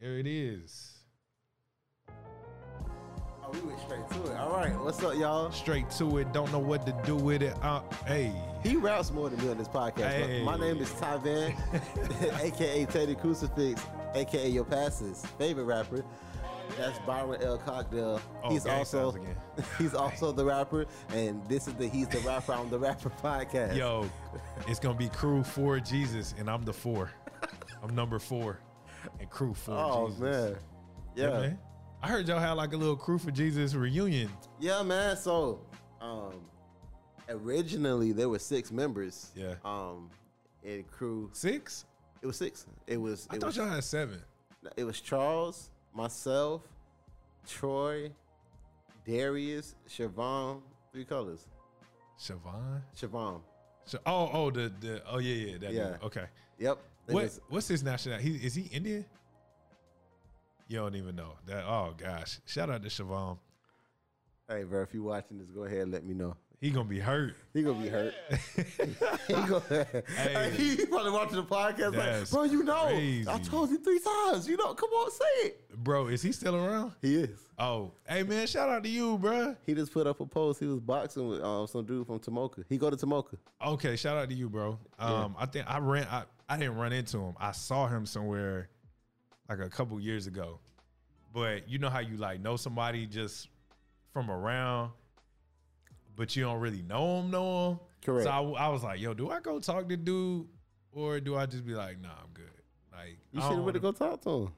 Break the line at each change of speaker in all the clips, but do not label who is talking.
Here it is.
Oh, we went straight to it. All right, what's up, y'all?
Straight to it. Don't know what to do with it. Uh, hey.
He raps more than me on this podcast.
Hey.
My name is Ty Van, aka Teddy Crucifix, aka your pastor's favorite rapper. That's Byron L. Cockdale.
Oh,
he's also he's also the rapper, and this is the He's the Rapper, I'm the Rapper podcast.
Yo, it's gonna be crew four Jesus, and I'm the four. I'm number four, and crew for Jesus.
oh
Jesus.
man, yeah,
Yeah, man. I heard y'all had like a little crew for Jesus reunion.
Yeah, man. So, um, originally there were six members.
Yeah.
Um, in crew,
Six?
it was six. It was. It
I thought
was,
y'all had seven.
It was Charles, myself, Troy, Darius, Siobhan. Three colors.
Siobhan?
Siobhan.
Sh- oh, oh, the the oh yeah, yeah, that
Yeah.
dude. Okay.
Yep. It
What
was-
what's his nationality? He, is he Indian? You don't even know that. Oh gosh! Shout out to Siobhan.
hey, bro, if you watching this, go ahead and let me know.
He gonna be hurt.
He gonna be hurt. he gonna, hey. he probably watching the podcast like, bro, you know,
crazy.
I told you three times. You know, come on, say it.
Bro, is he still around?
He is.
Oh, hey man, shout out to you, bro.
He just put up a post. He was boxing with um, some dude from Tomoka. He go to Tomoka.
Okay, shout out to you, bro. Um, I think I ran. I, I didn't run into him. I saw him somewhere, like a couple years ago. But you know how you like know somebody just from around, but you don't really know him, know him.
Correct.
So I, I was like, yo, do I go talk to dude, or do I just be like, nah, I'm good. Like
You should have to go talk to him.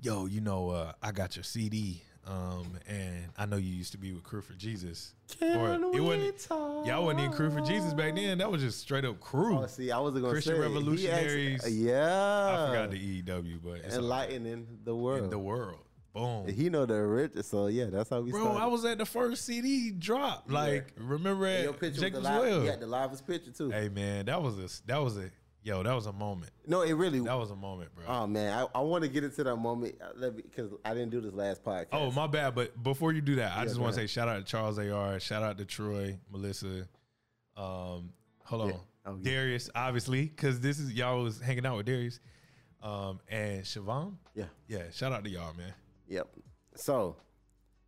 yo, you know, uh, I got your CD, um, and I know you used to be with Crew for Jesus.
Can
it
we
wasn't,
talk?
y'all wasn't in Crew for Jesus back then. That was just straight up Crew.
Oh, see, I wasn't gonna
Christian
say it.
Revolutionaries.
asked- yeah,
I forgot the EW, but it's
enlightening the world.
in the world. Boom.
he know the rich, so yeah, that's how we
Bro,
started.
I was at the first CD drop. Like, remember
And
at
your picture with
Jacob's
the live,
Well?
he had the livest picture too.
Hey man, that was a that was a yo, that was a moment.
no, it really.
That was a moment, bro.
oh man, I, I want to get into that moment uh, let me because I didn't do this last podcast.
Oh, my bad. But before you do that, I
Yeah,
just want to say shout out to Charles AR, shout out to Troy, Melissa, um, hold on,
Yeah. Oh, yeah.
Darius, obviously, because this is y'all was hanging out with Darius, um, and Siobhan.
Yeah.
yeah. Shout out to y'all, man.
Yep. So,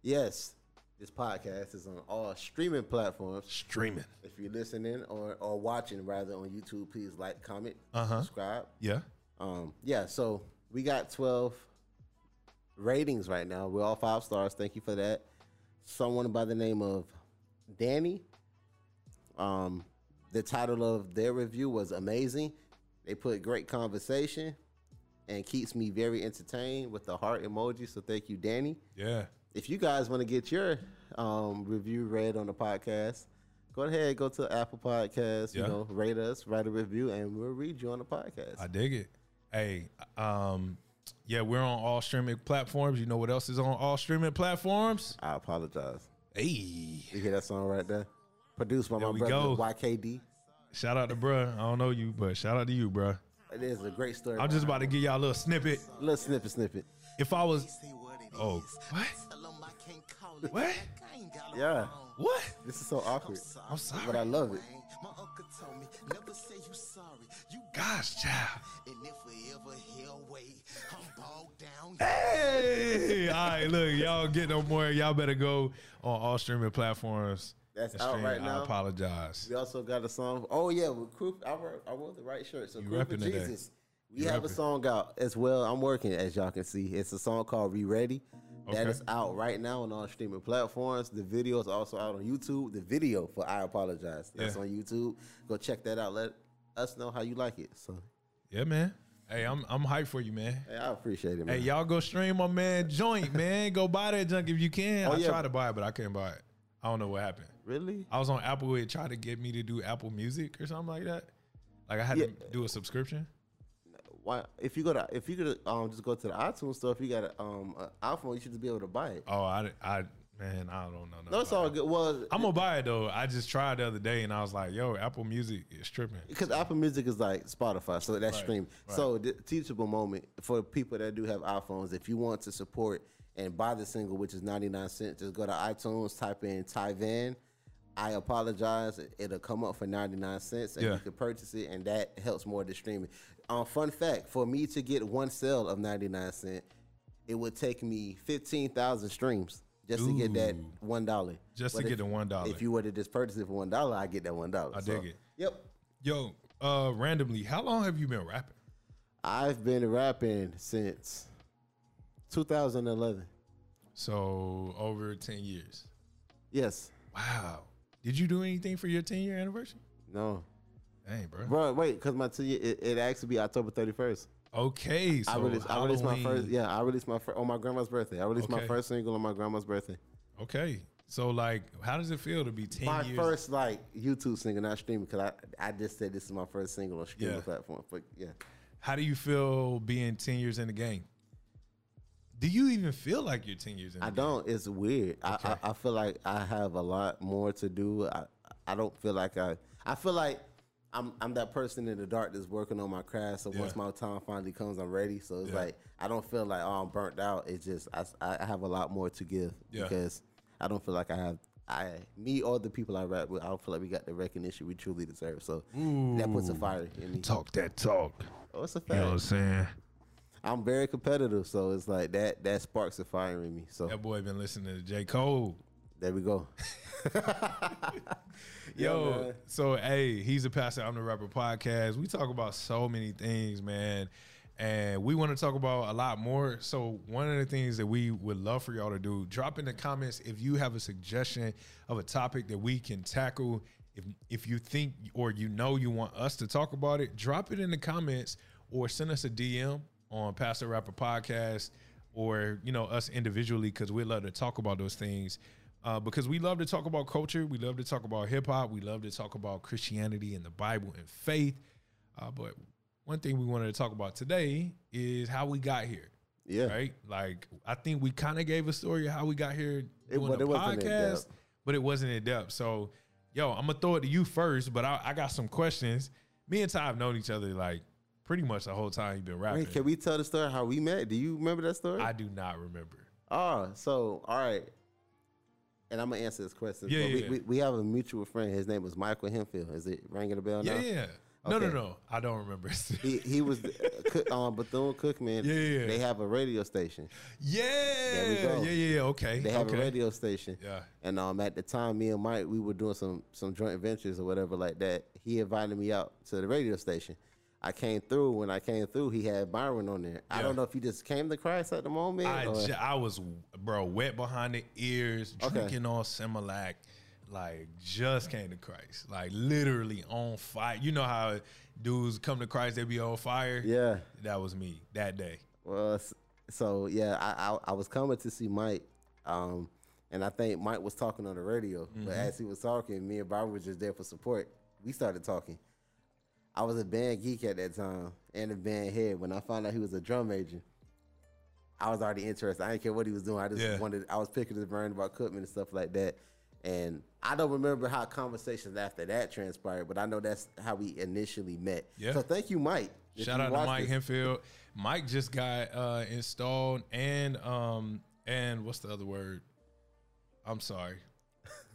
yes, this podcast is on all streaming platforms.
Streaming.
If you're listening or, or watching rather on YouTube, please like, comment,
Uh-huh.
subscribe.
Yeah.
Um, yeah, so we got 12 ratings right now. We're all five stars. Thank you for that. Someone by the name of Danny. Um, the title of their review was amazing. They put great conversation and keeps me very entertained with the heart emoji. So thank you, Danny.
Yeah.
If you guys want to get your um, review read on the podcast, go ahead, go to Apple Podcasts,
Yeah.
you know, rate us, write a review, and we'll read you on the podcast.
I dig it. Hey, um, yeah, we're on all streaming platforms. You know what else is on all streaming platforms?
I apologize.
Hey,
You hear that song right there? Produced by
There
my brother
go.
YKD.
shout out to bruh. I don't know you, but shout out to you, bruh.
It is a great story.
I'm just about to give y'all a little snippet.
A little snippet, snippet.
If I was, oh, what? What?
Yeah,
What?
this is so awkward,
I'm sorry.
but I love it.
My uncle told me, never say you sorry. You
Gosh, child.
and if we ever hear away, I'm bogged down.
Hey, all right, look, y'all get no more. Y'all better go on all streaming platforms.
That's
and
out right
I
now.
apologize.
We also got a song. Oh yeah, with Crew. I wore, I wore the right shirt. So
You
Crew for
today.
Jesus. We
You
have a song out as well. I'm working as y'all can see. It's a song called "Re Ready." That
Okay.
is out right now on all streaming platforms. The video is also out on YouTube. The video for "I Apologize" that's
Yeah.
on YouTube. Go check that out. Let us know how you like it. So
Yeah, man. Hey, I'm I'm hyped for you, man.
hey, I appreciate it, man.
Hey, y'all go stream my man Joint, man. Go buy that junk if you can.
Oh,
I
yeah.
tried to buy it, but I couldn't buy it. I don't know what happened.
really?
I was on Apple. It tried to get me to do Apple Music or something like that. Like I had
Yeah.
to do a subscription.
Why? If you go to if you could um just go to the iTunes store. If you got a, um an iPhone, you should just be able to buy it.
Oh, I, I man, I don't know.
No, it's all good. Well,
I'm gonna buy it though. I just tried the other day and I was like, "Yo, Apple Music is tripping."
because Apple Music is like Spotify, so that's
Right,
stream.
right.
So the teachable moment for people that do have iPhones. If you want to support and buy the single, which is ninety nine cents, just go to iTunes, type in Ty Van. I apologize. It'll come up for ninety nine cents, and
Yeah.
you can purchase it, and that helps more the streaming. Um, fun fact: for me to get one sale of ninety nine cent, it would take me fifteen thousand streams just to get that one dollar.
Just to get the $1.
If you were to just purchase it for one dollar, I get that one dollar.
I dig it.
Yep.
Yo, uh, randomly, how long have you been rapping?
I've been rapping since 2011.
So over ten years.
Yes.
Wow. Did you do anything for your ten year anniversary?
No.
Dang, bro.
Bro, wait, because my two year, it, it actually be October 31st.
Okay, so
I released, I released my
Halloween.
first, yeah, I released my first, on my grandma's birthday. I released my first single on my grandma's birthday.
Okay, so like, how does it feel to be ten
my
years?
first like YouTube single, not streaming, because I, I just said this is my first single on streaming
Yeah.
platform. But yeah,
How do you feel being ten years in the game? Do you even feel like you're ten years in? The
I
game?
don't. It's weird. I, I, I feel like I have a lot more to do. I, I don't feel like I. I feel like I'm I'm that person in the dark that's working on my craft. So once my time finally comes, I'm ready. So it's
Yeah.
like I don't feel like oh I'm burnt out. It's just I, I have a lot more to give
Yeah.
because I don't feel like I have. I me or the people I rap with, I don't feel like we got the recognition we truly deserve. So that puts a fire in me.
Talk that talk.
Oh, it's a
You know what I'm saying?
I'm very competitive, so it's like that. That sparks a fire in me. So
That boy been listening to J Cole.
There we go.
Yo,
man.
so hey, he's a pastor. I'm the rapper podcast. We talk about so many things, man, and we want to talk about a lot more. So one of the things that we would love for y'all to do, drop in the comments if you have a suggestion of a topic that we can tackle. If if you think or you know you want us to talk about it, drop it in the comments or send us a DM on Pastor Rapper Podcast or you know us individually because we love to talk about those things uh, because we love to talk about culture. We love to talk about hip-hop we love to talk about christianity and the bible and faith. Uh, but one thing we wanted to talk about today is how we got here.
Yeah.
right? Like i think we kind of gave a story of how we got here
It-
doing
it wasn't
podcast but it wasn't in depth. So yo i'm gonna throw it to you first but i, I got some questions. Me and ty have known each other like pretty much the whole time you've been rapping.
Wait, can we tell the story how we met? Do you remember that story?
i do not remember.
Oh, so all right. And I'm gonna answer this question.
Yeah, yeah,
we,
yeah.
we, we have a mutual friend. His name was Michael Henfield. Is it ringing a bell
yeah
now?
yeah no no
Okay.
no i don't remember
He he was uh, um, Bethune Cookman.
Yeah, yeah, yeah.
They have a radio station.
Yeah, There
we go.
yeah, yeah, yeah. Okay,
They have
okay.
a radio station.
Yeah,
And um, at the time, me and Mike, we were doing some some joint ventures or whatever like that. He invited me out to the radio station. I came through. When I came through, he had Byron on there. I don't know if he just came to Christ at the moment.
I,
or-
ju- I was, bro, wet behind the ears,
Okay.
drinking on Similac, like just came to Christ, like literally on fire. You know how dudes come to Christ, they be on fire.
yeah.
that was me that day.
Well, so yeah, I, I I was coming to see Mike, um, and I think Mike was talking on the radio.
Mm-hmm.
But as he was talking, me and Byron was just there for support. We started talking. I was a band geek at that time and a band head. When I found out he was a drum major, I was already interested. I didn't care what he was doing. I just
Yeah.
wanted. I was picking his brain about Cookman and stuff like that. And I don't remember how conversations after that transpired, but I know that's how we initially met.
Yeah.
So thank you, Mike.
Shout
you
out to Mike
this.
Henfield. Mike just got uh, installed and um and what's the other word? I'm sorry.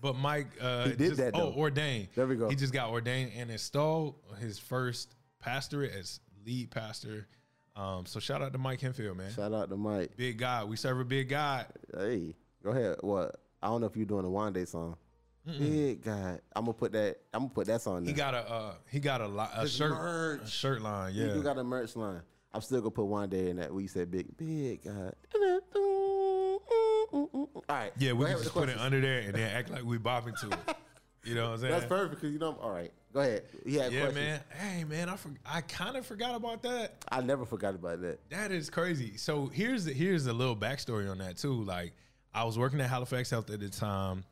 But Mike uh
He did
just-
that,
Oh,
though.
ordained.
There we go.
He just got ordained and installed his first pastorate as lead pastor. Um so shout out to Mike Henfield, man.
Shout out to Mike.
Big God. We serve a big God.
Hey, go ahead. What? I don't know if you're doing a Wande song. Big God, I'm gonna put that. I'm gonna put that song.
He got a uh he got a, li- a shirt a shirt line, yeah.
do got a merch line. I'm still gonna put Wande in that. We you said big, big God. All right.
yeah, we just put it under there and then act like we bopping to it. You know what I'm saying?
That's perfect because you know. All right, go ahead.
Yeah,
questions.
man. Hey, man, I for, I kind of forgot about that.
I never forgot about that.
That is crazy. So here's the, here's a little backstory on that too. Like I was working at Halifax Health at the time.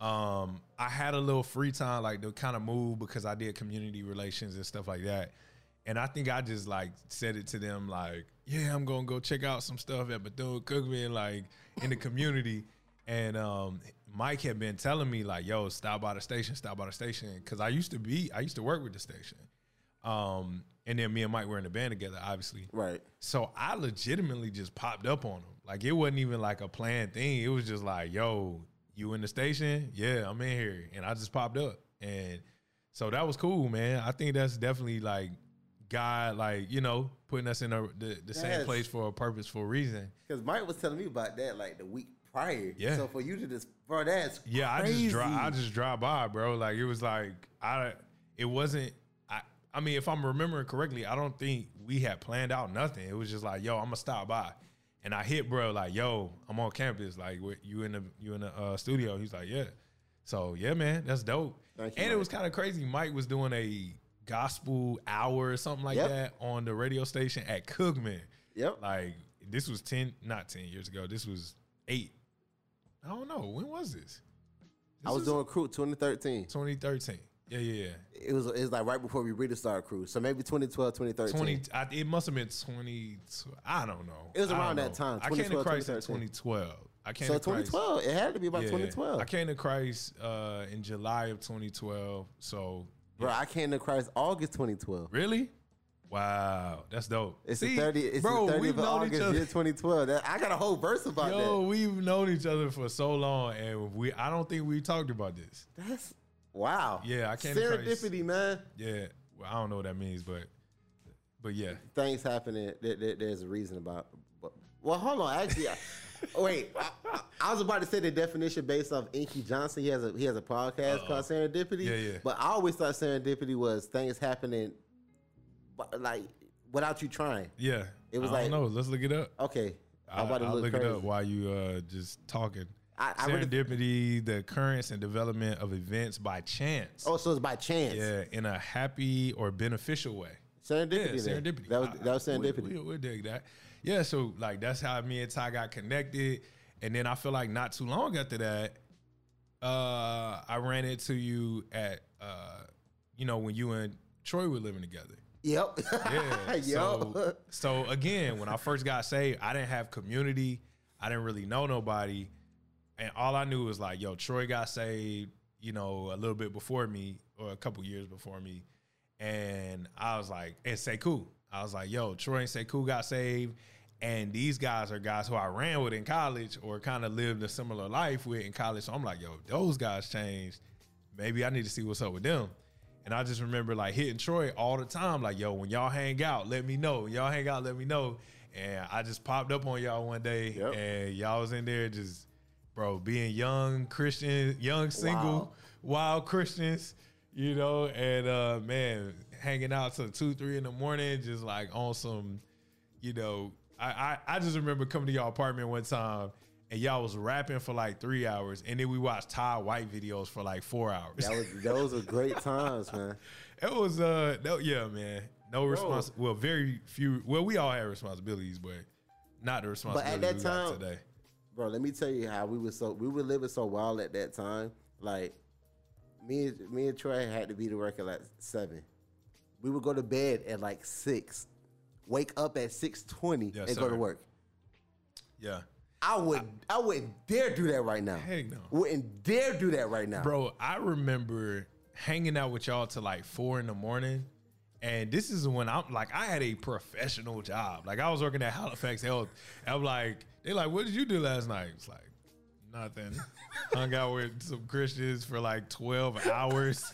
Um, I had a little free time, like to kind of move because I did community relations and stuff like that. And I think I just like said it to them, like, yeah, I'm gonna go check out some stuff at Bethune Cookman, like in the community. And um, Mike had been telling me, like, yo, stop by the station, stop by the station, because I used to be, I used to work with the station. Um, and then me and Mike were in the band together, obviously.
Right.
So I legitimately just popped up on him. Like it wasn't even like a planned thing. It was just like, yo, you in the station? Yeah, I'm in here. And I just popped up. And so that was cool, man. I think that's definitely like God, like you know, putting us in a, the, the same place for a purposeful reason.
Because Mike was telling me about that like the week prior.
Yeah.
So for you to just, bro, that's
Yeah, I just drive. I just drive by, bro. Like it was like I. It wasn't. I. I mean, if I'm remembering correctly, I don't think we had planned out nothing. It was just like, yo, I'm gonna stop by, and I hit bro like, yo, I'm on campus. Like, you in the you in the uh, studio? He's like, yeah. So yeah, man, that's dope.
You,
and it was kind of crazy. Mike was doing a gospel hour or something like
Yep.
that on the radio station at Cookman.
Yep.
Like this was ten, not ten years ago. This was eight. I don't know when was this.
I
This
was doing crew 2013.
2013. Yeah, yeah, yeah.
It was it was like right before we really started crew. So maybe 2012, 2013.
20. I, it must have been 20. I don't know.
It was around that
know.
time,
I came to
2012,
Christ in 2012. I came
So
to Christ.
2012, it had to be about
yeah.
2012.
I came to Christ uh, in July of 2012. So
Bro, I came to Christ August 2012.
really, wow, that's dope.
It's
See,
the 30. It's
bro,
the 30th
we've
of
known
August,
each other.
year 2012. That, I got a whole verse about that.
Yo, we've known each other for so long, and we I don't think we talked about this.
That's wow.
Yeah, I can't.
Serendipity, man.
Yeah, well, I don't know what that means, but but yeah,
Things happening. There, there- there's a reason about. But, well, hold on. Actually, I, wait. I, I- was about to say the definition based off Inky Johnson. He has a he has a podcast called Serendipity.
Yeah, yeah.
But I always thought serendipity was things happening, like without you trying.
yeah.
It was
I
like-
no. Let's look it up.
Okay, I'm about to
I'll
look,
look it up while you uh just talking.
I- I really-
Serendipity, the occurrence and development of events by chance.
Oh, so it's by chance.
Yeah, in a happy or beneficial way. Yeah,
Serendipity. then.
serendipity.
That was that was
we-
serendipity.
We, we, dig that. Yeah, so like that's how me and Ty got connected, and then I feel like not too long after that, uh, I ran into you at, uh, you know, when you and Troy were living together.
Yep.
Yeah.
yep.
so, so again, when I first got saved, I didn't have community. I didn't really know nobody. And all I knew was like, yo, Troy got saved, you know, a little bit before me or a couple years before me. And I was like, and Sekou. I was like, yo, Troy and Sekou got saved. And these guys are guys who I ran with in college or kind of lived a similar life with in college. So I'm like, yo, those guys changed. Maybe I need to see what's up with them. And I just remember like hitting Troy all the time, like, yo, when y'all hang out, let me know. When y'all hang out, let me know. And I just popped up on y'all one day
Yep.
and y'all was in there just, bro, being young Christian, young single,
Wow.
wild Christians, you know, and uh man, hanging out till two, three in the morning, just like on some, you know, I I, I just remember coming to y'all apartment one time and y'all was rapping for like three hours, and then we watched Ty White videos for like four hours.
That was those were great times, man.
It was uh no yeah man no respons well very few well we all had responsibilities but not the
at
responsibilities
that
we got
time-
today.
Bro, let me tell you how we were so we were living so wild at that time. Like me, and- me and Troy had to be to work at like seven. We would go to bed at like six, wake up at six twenty,
Yes,
and go to work.
Yeah,
I would, I, wouldn't dare do that right now.
Heck no.
Wouldn't dare do that right now,
bro. I remember hanging out with y'all till like four in the morning, and this is when I'm like I had a professional job. Like I was working at Halifax Health. I'm like they like, what did you do last night? It's like nothing. Hung out with some Christians for like twelve hours.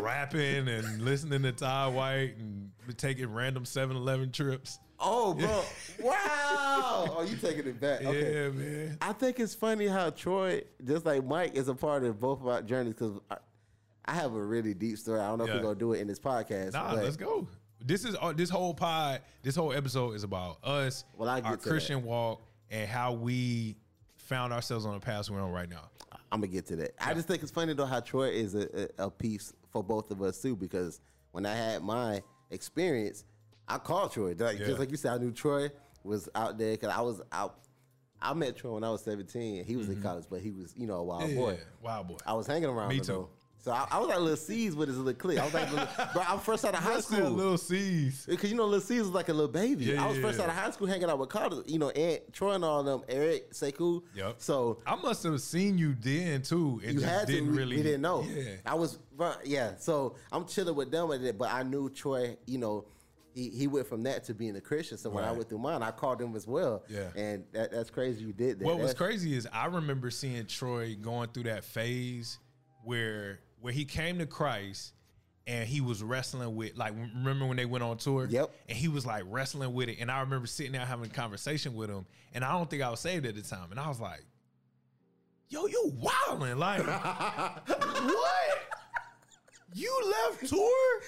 Rapping and listening to Ty White and taking random 7-Eleven trips.
Oh, bro, wow! Oh, you taking it back? Okay.
Yeah, man.
I think it's funny how Troy, just like Mike, is a part of both of our journeys because I, I have a really deep story. I don't know if we're gonna do it in this podcast.
Nah,
but
let's go. This is uh, this whole pod, this whole episode is about us,
Well, I
our Christian walk, and how we found ourselves on the path we're on right now.
I'm gonna get to that. I just think it's funny though how Troy is a, a, a piece for both of us too because when I had my experience, I called Troy. Like,
Yeah.
Just like you said, I knew Troy was out there because I was out. I met Troy when I was 17. He was in college, but he was you know a wild
Mm-hmm. Yeah,
boy.
wild boy.
I was hanging around.
Me
him,
too.
So I, I was like little C's with his little clique. I was like, little, bro, I'm first out of high school.
little C's.
Because you know, little C's was like a little baby.
Yeah,
I was
yeah,
first
yeah.
out of high school hanging out with Carter, you know, and Troy and all them, Eric, Sekou.
Yep.
So
I must have seen you then too. It
you had to.
didn't
we,
really.
we didn't know.
Yeah.
I was, yeah. So I'm chilling with them, and it, but I knew Troy. You know, he, he went from that to being a Christian. So when I went through mine, I called him as well.
Yeah.
And that, that's crazy. You did that.
What was crazy is I remember seeing Troy going through that phase where where he came to Christ and he was wrestling with like remember when they went on tour?
Yep.
And he was like wrestling with it, and I remember sitting there having a conversation with him, and I don't think I was saved at the time, and I was like, "Yo, you wilding like what? You left tour."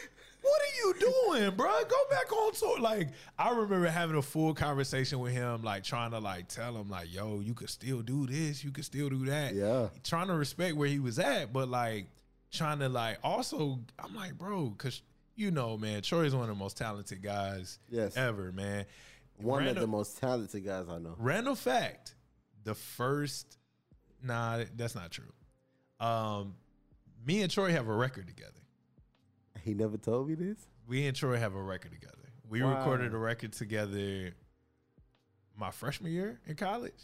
What are you doing, bro? Go back on tour. Like, I remember having a full conversation with him, like trying to like tell him, like, yo, you could still do this, you could still do that.
Yeah.
Trying to respect where he was at, but like trying to like also, I'm like, bro, cause you know, man, Troy's one of the most talented guys
Yes.
ever, man.
One of the most talented guys I know.
Random fact: the first, nah, that's not true. Um, me and Troy have a record together.
He never told me this.
We and Troy have a record together. We
Wow.
recorded a record together my freshman year in college.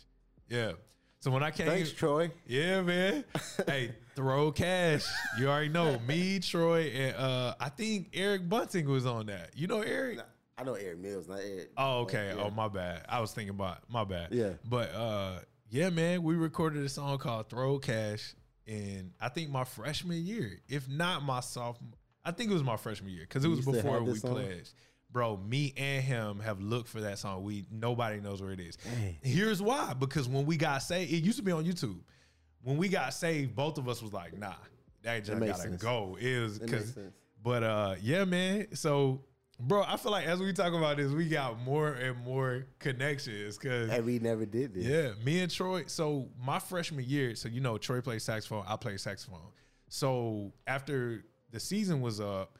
Yeah. So when I came,
Thanks, Troy.
yeah, man. hey, throw cash. You already know me, Troy, and uh, I think Eric Bunting was on that. You know Eric?
I know Eric Mills, not Eric.
Oh, okay.
Yeah.
Oh, my bad. I was thinking about my bad.
Yeah.
But uh, yeah, man, we recorded a song called "Throw Cash" in I think my freshman year, if not my sophomore. I think it was my freshman year because it was before we
song?
pledged. Bro, me and him have looked for that song. We nobody knows where it is.
Dang.
Here's why: because when we got saved, it used to be on YouTube. When we got saved, both of us was like, "Nah, that just
makes
gotta
sense.
go." It was
It makes
because, but uh, yeah, man. So, bro, I feel like as we talk about this, we got more and more connections because
And we never did this.
yeah, me and Troy. So my freshman year, so you know, Troy plays saxophone, I play saxophone. So after the season was up,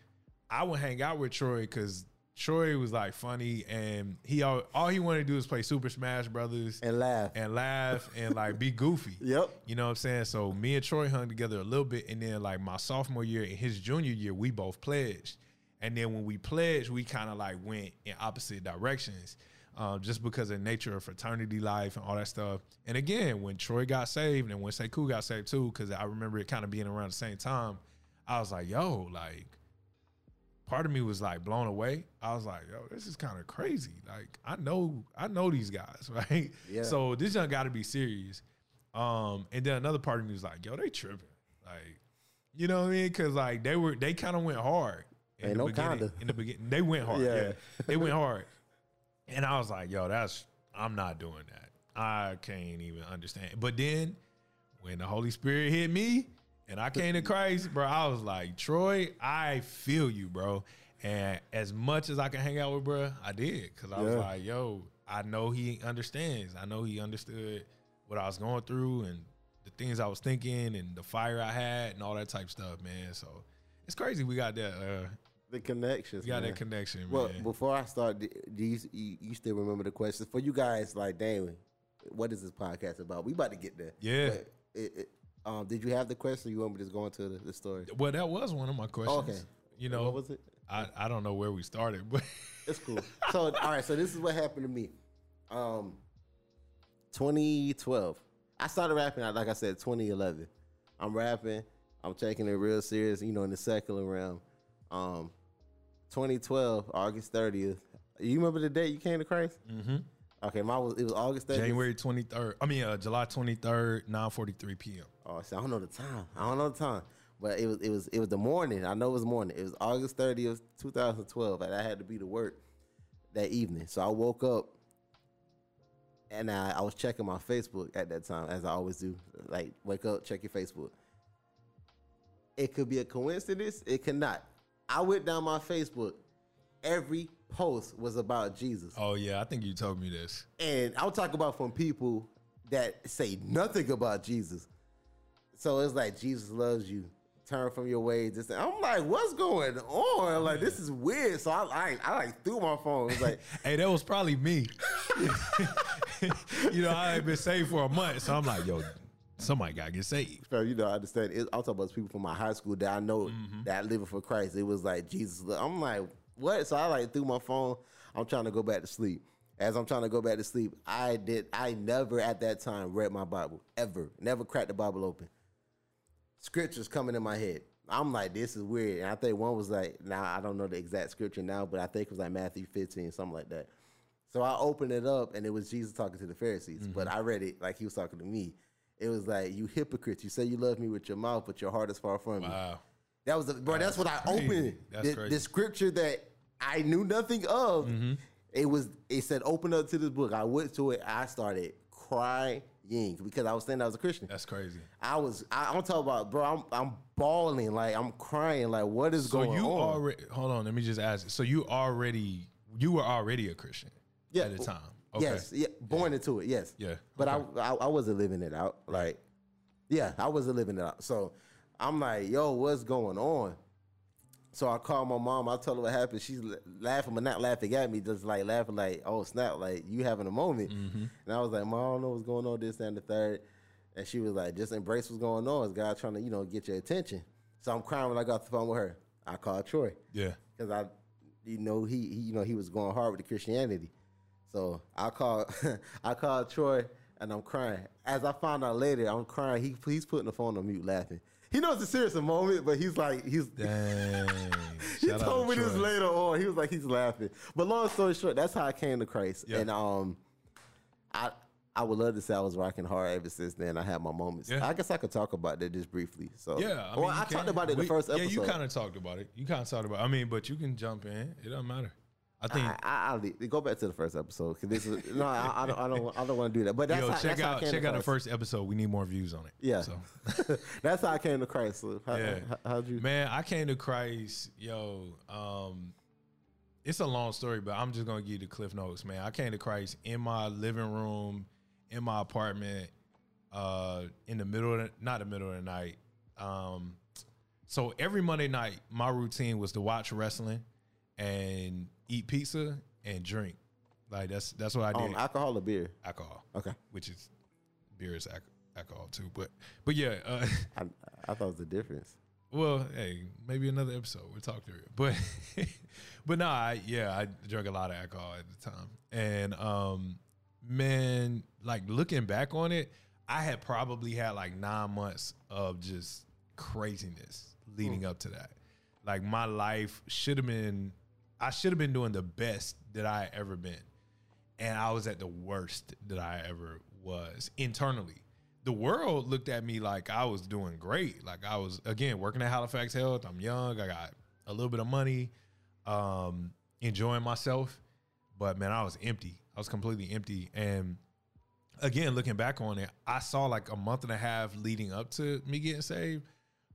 I would hang out with Troy because Troy was like funny, and he all, all he wanted to do was play Super Smash Brothers
And laugh.
and laugh and like be goofy.
Yep.
You know what I'm saying? So me and Troy hung together a little bit, and then like my sophomore year and his junior year, we both pledged. And then when we pledged, we kind of like went in opposite directions, um, just because of the nature of fraternity life and all that stuff. And again, when Troy got saved and when Sekou got saved too, because I remember it kind of being around the same time, I was like, yo, like part of me was like blown away. I was like, yo, this is kind of crazy. Like I know, I know these guys, right?
Yeah.
So this young got to be serious. Um, and then another part of me was like, yo, they tripping. Like, you know what I mean? Because like they were, they kind of went hard. in
Ain't
the
no
beginning.
kinda.
In the beginning, they went hard.
Yeah.
Yeah, they went hard. And I was like, yo, that's I'm not doing that. I can't even understand. But then when the Holy Spirit hit me and I came to Christ, bro, I was like, Troy, I feel you, bro. And as much as I can hang out with bro, I did. Cause I was like, yo, I know he understands. I know he understood what I was going through and the things I was thinking and the fire I had and all that type stuff, man. So it's crazy we got that uh
The connections.
we got
man.
that connection,
Well,
man.
before I start, do you, you still remember the questions for you guys? Like, dang, what is this podcast about? We about to get there.
Yeah.
But it, it, um, did you have the question? Or you want me to just go into the, the story?
Well, that was one of my questions.
okay.
You know,
what was it?
I, I don't know where we started, but
It's cool. so, all right. So this is what happened to me. Um, 2012. I started rapping. Like I said, 2011. I'm rapping. I'm taking it real serious. You know, in the secular realm. Um, 2012, August 30th. You remember the date you came to Christ?
mm-hmm.
Okay, mine was it was August 30th.
January 23rd. I mean, uh, July 23rd, 9:43 p.m.
Oh, see, I don't know the time. I don't know the time. But it was it was it was the morning. I know it was morning. It was August 30th, 2012, and I had to be to work that evening. So I woke up and I, I was checking my Facebook at that time, as I always do. Like wake up, check your Facebook. It could be a coincidence, it cannot. I went down my Facebook. Every post was about Jesus.
Oh yeah, I think you told me this.
And I'll talk about from people that say nothing about Jesus. So it's like Jesus loves you. Turn from your ways. This, I'm like, what's going on? Like this is weird. So I, I, I like threw my phone. It's like,
Hey, that was probably me. you know, I ain't been saved for a month, so I'm like, yo, somebody gotta get saved.
bro, you know, I understand. It, I'm talking about people from my high school that I know
Mm-hmm.
that living for Christ. It was like Jesus. I'm like, what? So I like threw my phone. I'm trying to go back to sleep. As I'm trying to go back to sleep, I did. I never at that time read my Bible ever. Never cracked the Bible open. Scriptures coming in my head. I'm like, this is weird. And I think one was like, now I don't know the exact scripture now, but I think it was like Matthew 15, something like that. So I opened it up and it was Jesus talking to the Pharisees, but I read it like he was talking to me. It was like, you hypocrites, you say you love me with your mouth, but your heart is far from me.
Wow.
That was the, bro. That's,
That's
what I
crazy.
opened.
That's
the,
crazy.
the scripture that I knew nothing of.
Mm-hmm.
It was. It said, "Open up to this book." I went to it. I started crying because I was saying I was a Christian.
That's crazy.
I was. I, I'm talking about, bro. I'm. I'm bawling. Like I'm crying. Like what is
So
going on?
So you already hold on. Let me just ask. So you already you were already a Christian
Yeah.
at the time. Okay.
Yes. Yeah. Born into it. Yes.
Yeah,
But
okay.
I, I. I wasn't living it out. Like. Yeah, I wasn't living it out. So I'm like, yo, what's going on? So I called my mom. I told her what happened. She's laughing, but not laughing at me, just like laughing, like, oh snap, like you having a moment.
Mm-hmm.
And I was like, mom, I don't know what's going on, this and the third. And she was like, just embrace what's going on. It's God trying to, you know, get your attention. So I'm crying when I got the phone with her. I called Troy
Yeah.
because I, you know, he, he, you know, he was going hard with the Christianity. So I called, I called Troy, and I'm crying. As I found out later, I'm crying. He, he's putting the phone on mute, laughing. He knows it's a serious moment, but he's like, he's.
Dang.
He
Shout out
told
to
me this later on. He was like, he's laughing. But long story short, that's how I came to Christ.
Yeah.
And um, I I would love to say I was rocking hard ever since then. I had my moments.
Yeah.
I guess I could talk about that just briefly. So
Yeah, I
well, I
you
talked about it in the first episode.
Yeah, you kind of talked about it. You kind of talked about. I mean, but you can jump in. It doesn't matter. I think.
I, I, I'll leave. go back to the first episode because this is no, I, I don't, I don't, I don't want to do that. But that's
Yo,
how,
check
that's
out
came
check out the first episode. We need more views on it.
Yeah,
So
that's how I came to Christ. How,
Yeah.
how, how'd you?
Man, I came to Christ, yo. Um, it's a long story, but I'm just gonna give you the cliff notes, man. I came to Christ in my living room, in my apartment, uh, in the middle of the, not the middle of the night. Um, so every Monday night, my routine was to watch wrestling and eat pizza and drink. Like that's that's what I did.
Um, alcohol or beer?
alcohol,
Okay,
which is beer is alc- alcohol too, but but yeah. Uh,
I, I thought it was the difference.
Well, hey, maybe another episode. We'll talk through it. But but nah, I, yeah, I drank a lot of alcohol at the time. And um man, like looking back on it, I had probably had like nine months of just craziness leading up to that. Like my life should have been I should have been doing the best that I ever been. And I was at the worst that I ever was internally the world looked at me like I was doing great. Like I was again working at Halifax Health. I'm young. I got a little bit of money, um, enjoying myself. But man, I was empty. I was completely empty. And again, looking back on it, I saw like a month and a half leading up to me getting saved,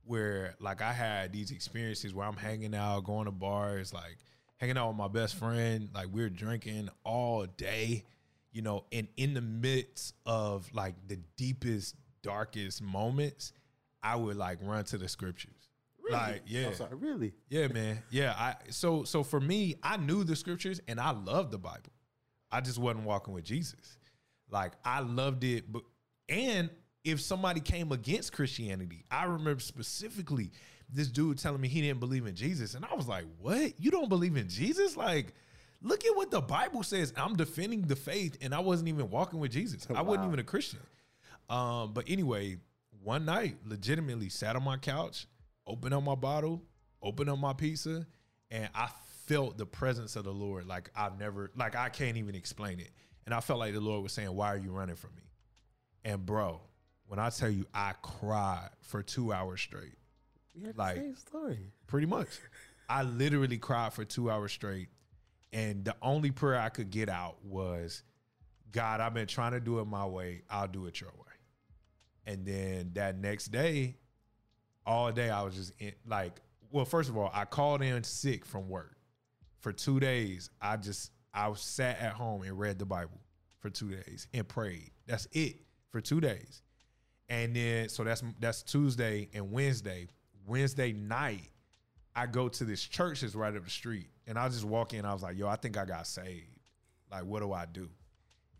where like I had these experiences where I'm hanging out, going to bars, like hanging out with my best friend, like we're drinking all day you know, and in the midst of like the deepest, darkest moments, I would like run to the scriptures. Like, yeah,
I'm sorry, really?
yeah, man, yeah. I so so for me, I knew the scriptures and I loved the Bible. I just wasn't walking with Jesus. Like I loved it, but and if somebody came against Christianity, I remember specifically this dude telling me he didn't believe in Jesus, and I was like, "What? You don't believe in Jesus? Like, look at what the Bible says." I'm defending the faith, and I wasn't even walking with Jesus. I wasn't even a Christian. Um, but anyway, one night, legitimately sat on my couch, opened up my bottle, opened up my pizza, and I felt the presence of the Lord like I've never, like I can't even explain it. And I felt like the Lord was saying, "Why are you running from me?" And bro, when I tell you, I cried for two hours straight. Like-
same story.
Pretty much. I literally cried for two hours straight. And the only prayer I could get out was, God, I've been trying to do it my way. I'll do it your way. And then that next day, all day I was just in, like, well, first of all, I called in sick from work. For two days, I just I sat at home and read the Bible for two days and prayed. That's it for two days. And then so that's that's Tuesday and Wednesday. Wednesday night, I go to this church that's right up the street, and I just walk in. I was like, "Yo, I think I got saved. Like, what do I do?"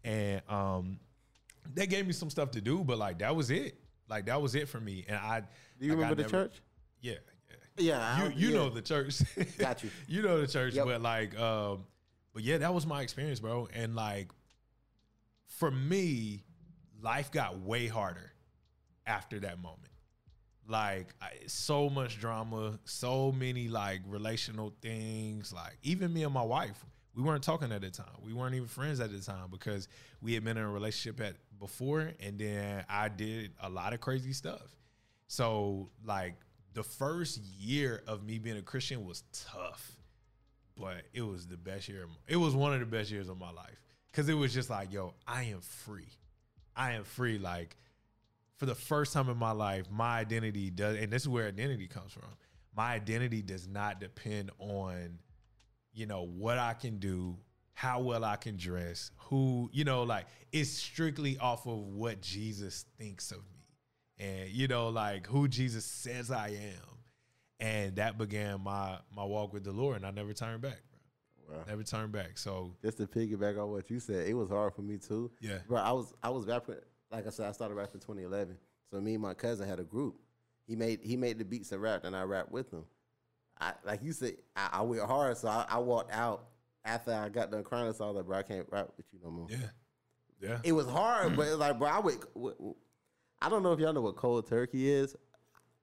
And um, they gave me some stuff to do, but like that was it. Like that was it for me. And I
Do you
like, I
remember the
never-
church?
Yeah,
Yeah,
yeah. You you
yeah.
know the church.
Got you.
you know the church,
Yep.
but like, um, but yeah, that was my experience, bro. And like, for me, life got way harder after that moment. Like, so much drama, so many like relational things. Like, even me and my wife, we weren't talking at the time. We weren't even friends at the time because we had been in a relationship at before, and then I did a lot of crazy stuff. So like the first year of me being a Christian was tough, but it was the best year. It was one of the best years of my life because it was just like, yo, I am free. I am free. Like for the first time in my life, my identity does, and this is where identity comes from. My identity does not depend on, you know, what I can do, how well I can dress, who, you know, like it's strictly off of what Jesus thinks of me and, you know, like who Jesus says I am. And that began my my walk with the Lord, and I never turned back, bro.
Wow.
Never turned back. So
Just to piggyback on what you said, it was hard for me too.
Yeah.
Bro, I was I was rapping like I said, I started rapping 2011. So me and my cousin had a group. He made he made the beats and rapped, and I rapped with him. I like you said, I, I went hard, so I, I walked out after I got done crying. So I was like, bro, I can't rap with you no more.
yeah, yeah.
It was hard, but it's like, bro, I would. I don't know if y'all know what cold turkey is.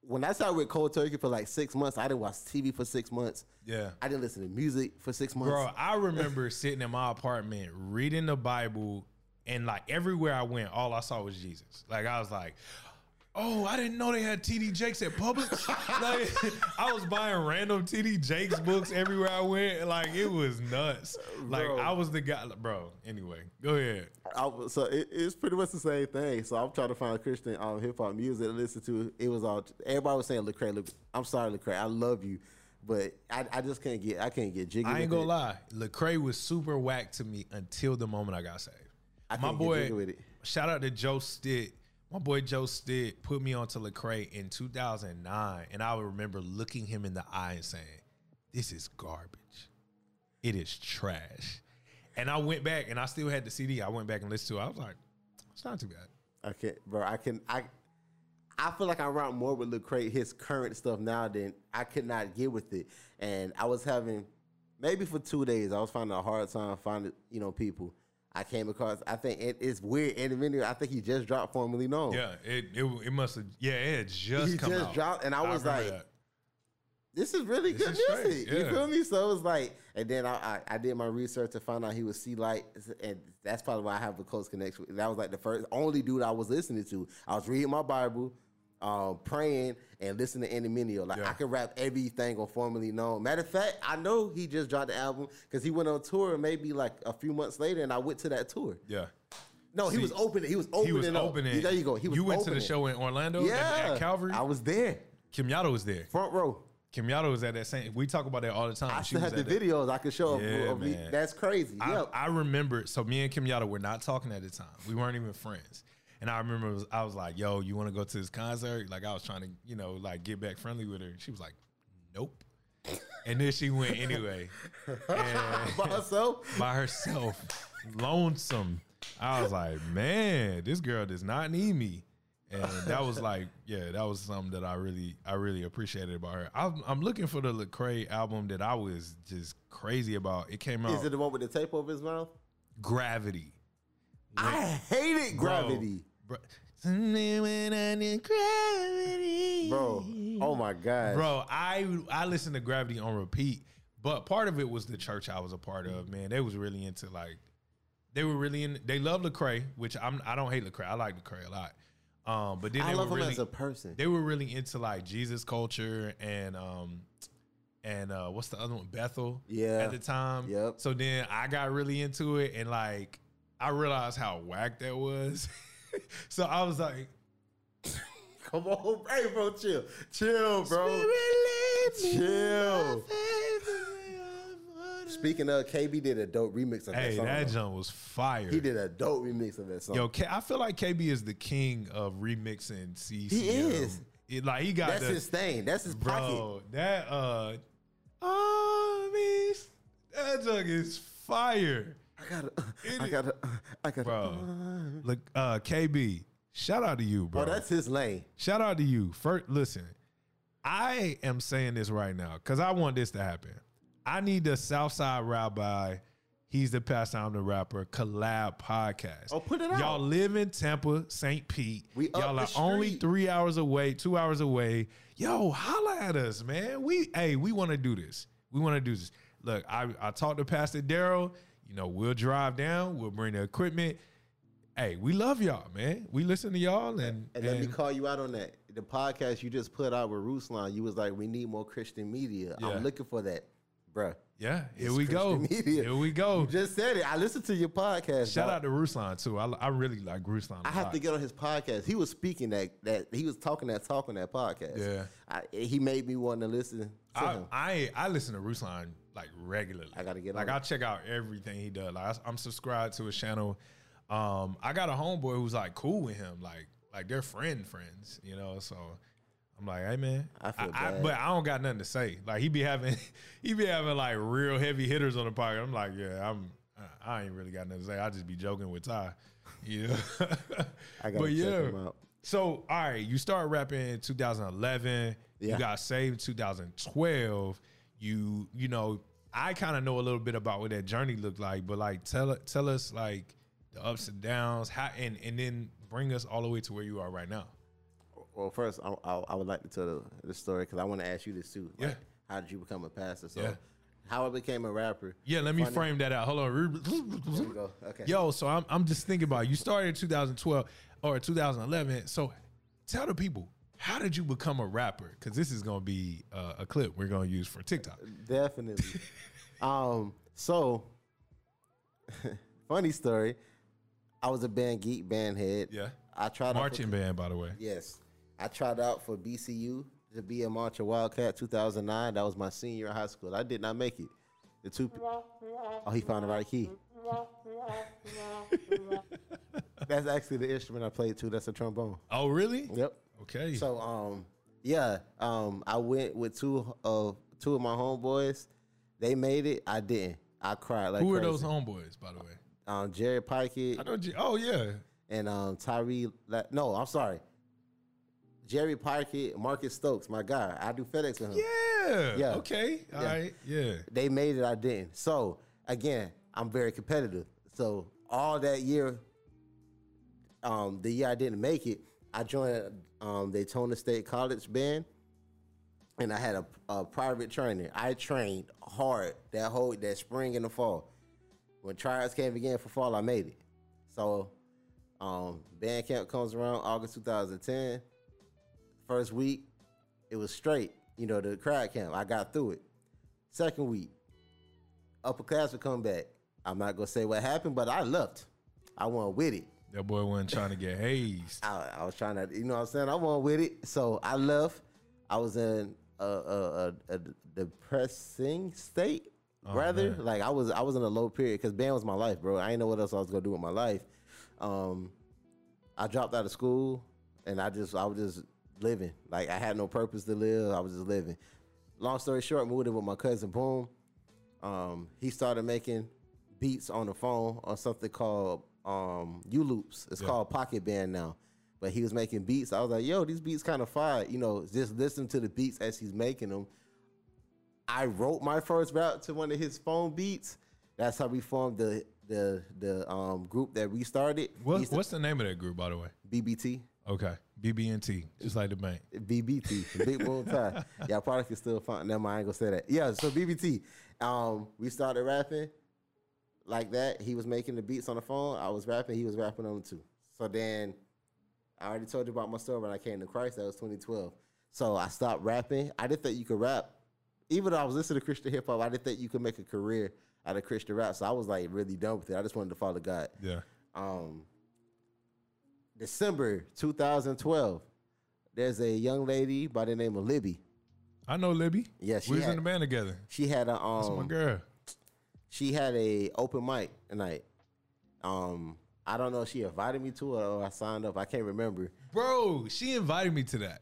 When I started with cold turkey for like six months, I didn't watch TV for six months.
Yeah.
I didn't listen to music for six months.
Bro, I remember sitting in my apartment reading the Bible, and like everywhere I went, all I saw was Jesus. Like I was like, "Oh, I didn't know they had TD Jakes at Publix." like I was buying random TD Jakes books everywhere I went. Like it was nuts. Like
Bro.
I was the guy, bro. Anyway, go ahead.
I, so it, it's pretty much the same thing. So I'm trying to find Christian um, hip hop music to listen to. It was all everybody was saying Lecrae. Look, I'm sorry, Lecrae. I love you, but I, I just can't get I can't get jiggy.
I ain't gonna
it.
lie, Lecrae was super whack to me until the moment I got saved.
I
My boy, shout out to Joe Stitt. My boy Joe Stitt put me onto Lecrae in 2009, and I would remember looking him in the eye and saying, "This is garbage. It is trash." And I went back, and I still had the CD. I went back and listened to it. I was like, "It's not too bad."
I can't, bro. I can I. I feel like I rock more with Lecrae his current stuff now than I could not get with it, and I was having maybe for two days I was finding a hard time finding you know people. I came across. I think it, it's weird. And video, I think he just dropped formerly known.
Yeah, it it, it must have. Yeah, it had just
He just
out.
dropped, and I was like,
that.
this is really
This
good
is
music. You
yeah.
feel me? So it was like, and then I, I I did my research to find out he was C Light, and that's probably why I have a close connection. That was like the first only dude I was listening to. I was reading my Bible, um, praying, and listening to Mineo. Like
Yeah.
I can rap everything on formerly known. Matter of fact, I know he just dropped the album because he went on tour maybe like a few months later, and I went to that tour.
Yeah.
No, he was opening. He was opening.
He was
up.
opening.
There you go. He was
you went to the show in Orlando at-
Yeah,
at, Calvary.
I was there,
Kim Yato was there.
front row.
Kim Yato was at that same. We talk about that all the time.
I
She
still have the
that.
videos I could show. of-
Yeah,
of me.
man.
That's crazy.
I,
yeah,
I remember. So me and Kim Yato were not talking at the time. We weren't even friends. And I remember was, I was like, "Yo, you want to go to this concert?" Like I was trying to, you know, like get back friendly with her. She was like, "Nope." and then she went anyway.
By herself.
by herself, lonesome. I was like, man, this girl does not need me. And that was like, yeah, that was something that I really, I really appreciated about her. I'm, I'm looking for the Lecrae album that I was just crazy about. It came out
Is it the one with the tape over his mouth?
Gravity.
I hated Gravity,
bro. When I need gravity,
bro. Oh my god,
Bro, I I listened to Gravity on repeat, but part of it was the church I was a part of. Man, they was really into like, they were really in. They love Lecrae, which I'm. I don't hate Lecrae. I like Lecrae a lot. Um, but then
I
they
love
were
him
really
as a person.
they were really into like Jesus culture and um and uh what's the other one Bethel
Yeah.
at the time.
Yep.
So then I got really into it and like I realized how whack that was. so I was like,
Come on, hey, bro, chill, chill, bro, chill. Speaking of, KB did a dope remix of that
hey,
song.
that
though.
jump was fire.
he did a dope remix of that song.
Yo, K- I feel like KB is the king of remixing CCM.
He is.
It, like he got
That's
the
his thing. That's his pocket.
bro. That uh, armies. That junk is fire.
I gotta,
It
I gotta, I gotta.
bro. Look, uh, KB, shout out to you, bro.
Oh, that's his lane.
shout out to you. First, listen, I am saying this right now because I want this to happen. I need the Southside Rabbi. He's the pastor, I'm the rapper. Collab podcast.
Oh, put it out.
Y'all live in Tampa, St. Pete.
We up
Y'all
the
are only three hours away, two hours away. Yo, holla at us, man. We hey, we want to do this. We want to do this. Look, I, I talked to Pastor Daryl. You know, we'll drive down, we'll bring the equipment. Hey, we love y'all, man. We listen to y'all and,
And let me call you out on that. the podcast you just put out with Ruslan, you was like, we need more Christian media.
Yeah.
I'm looking for that, bruh.
Yeah, here
It's
we go.
Media.
Here we go.
You just said it. I listened to your podcast.
Shout
dog.
out to Ruslan too. I, I really like Ruslan.
I have to get on his podcast. He was speaking that that he was talking that talk on that podcast.
Yeah.
I, he made me want to listen to
I,
him.
I I listen to Ruslan like regularly.
I gotta get
like
on
I check out everything he does. Like I, am subscribed to his channel. Um, I got a homeboy who's like cool with him. Like like they're friend friends, you know. So I'm like, hey man,
I feel
I,
bad.
but I don't got nothing to say. Like he be having he be having like real heavy hitters on the pocket. I'm like, yeah, I'm I ain't really got nothing to say. I just be joking with Ty, you know.
I gotta
but
check him out.
So, all right, you start rapping in 2011. You got saved in 2012. You, you know, I kind of know a little bit about what that journey looked like, but like, tell tell us like the ups and downs, how, and and then bring us all the way to where you are right now.
Well, first, I, I, I would like to tell the, the story because I want to ask you this too.
Yeah.
How did you become a pastor? So,
Yeah.
how I became a rapper?
Yeah, let me
Funny.
frame that out. Hold
There we
on.
go. Okay.
Yo, so I'm I'm just thinking about it. you started in 2012 or 2011. So tell the people how did you become a rapper? Because this is gonna be uh, a clip we're gonna use for TikTok.
Definitely. um. So, funny story. I was a band geek, band head.
Yeah.
I tried out for-
Marching band, by the way.
Yes. I tried out for BCU to be a Marcher Wildcat 2009. That was my senior in high school. I did not make it. The two. Oh, he found the right key. That's actually the instrument I played too. That's a trombone.
Oh, really?
Yep.
Okay.
So um yeah, um I went with two of two of my homeboys. They made it. I didn't. I cried like
Who are those homeboys, by the way?
Um Jerry Pikett
I know. G- oh yeah.
and um Tyree La- no, I'm sorry. Jerry Pikett, Marcus Stokes, my guy. I do FedEx with him.
Yeah.
Yeah.
Okay. All
Yeah.
right. Yeah.
They made it, I didn't. So again, I'm very competitive. So all that year, um, the year I didn't make it, I joined um, Daytona State College band, and I had a, a private trainer. I trained hard that whole that spring and the fall. When tryouts came again for fall, I made it. So, um, band camp comes around August 2010. First week, it was straight. You know, the crowd camp. I got through it. Second week, upper class would come back. I'm not gonna say what happened, but I left. I went with it.
That boy wasn't trying to get hazed.
I, I was trying to, you know what I'm saying? I went with it. So I left. I was in a, a, a, a depressing state, rather.
man.
Like I was I was in a low period because band was my life, bro. I didn't know what else I was gonna do with my life. Um, I dropped out of school and I just I was just living. Like I had no purpose to live. I was just living. Long story short, moved in with my cousin Boom. Um, he started making beats on the phone on something called um uLoops. It's
Yeah.
called Pocket Band now. But he was making beats. I was like, yo, these beats kind of fire. You know, just listen to the beats as he's making them. I wrote my first rap to one of his phone beats. That's how we formed the the the um group that we started.
What, what's the name of that group, by the way?
BBT?
Okay. BB&T, just like the bank.
BBT, Big Boom Tie. Y'all probably can still find them. I ain't gonna say that. Yeah, so BBT. Um, we started rapping like that. He was making the beats on the phone. I was rapping. He was rapping on them too. So then, I already told you about my story when I came to Christ. That was 2012. So I stopped rapping. I didn't think you could rap. Even though I was listening to Christian hip hop, I didn't think you could make a career out of Christian rap. So I was like really done with it. I just wanted to follow God.
Yeah.
um, December 2012, there's a young lady by the name of Libby.
I know Libby.
Yeah, she
we was in the band together.
She had a um,
That's my
um,
girl.
She had a open mic tonight. Um, I don't know if she invited me to it or I signed up. I can't remember.
Bro, she invited me to that.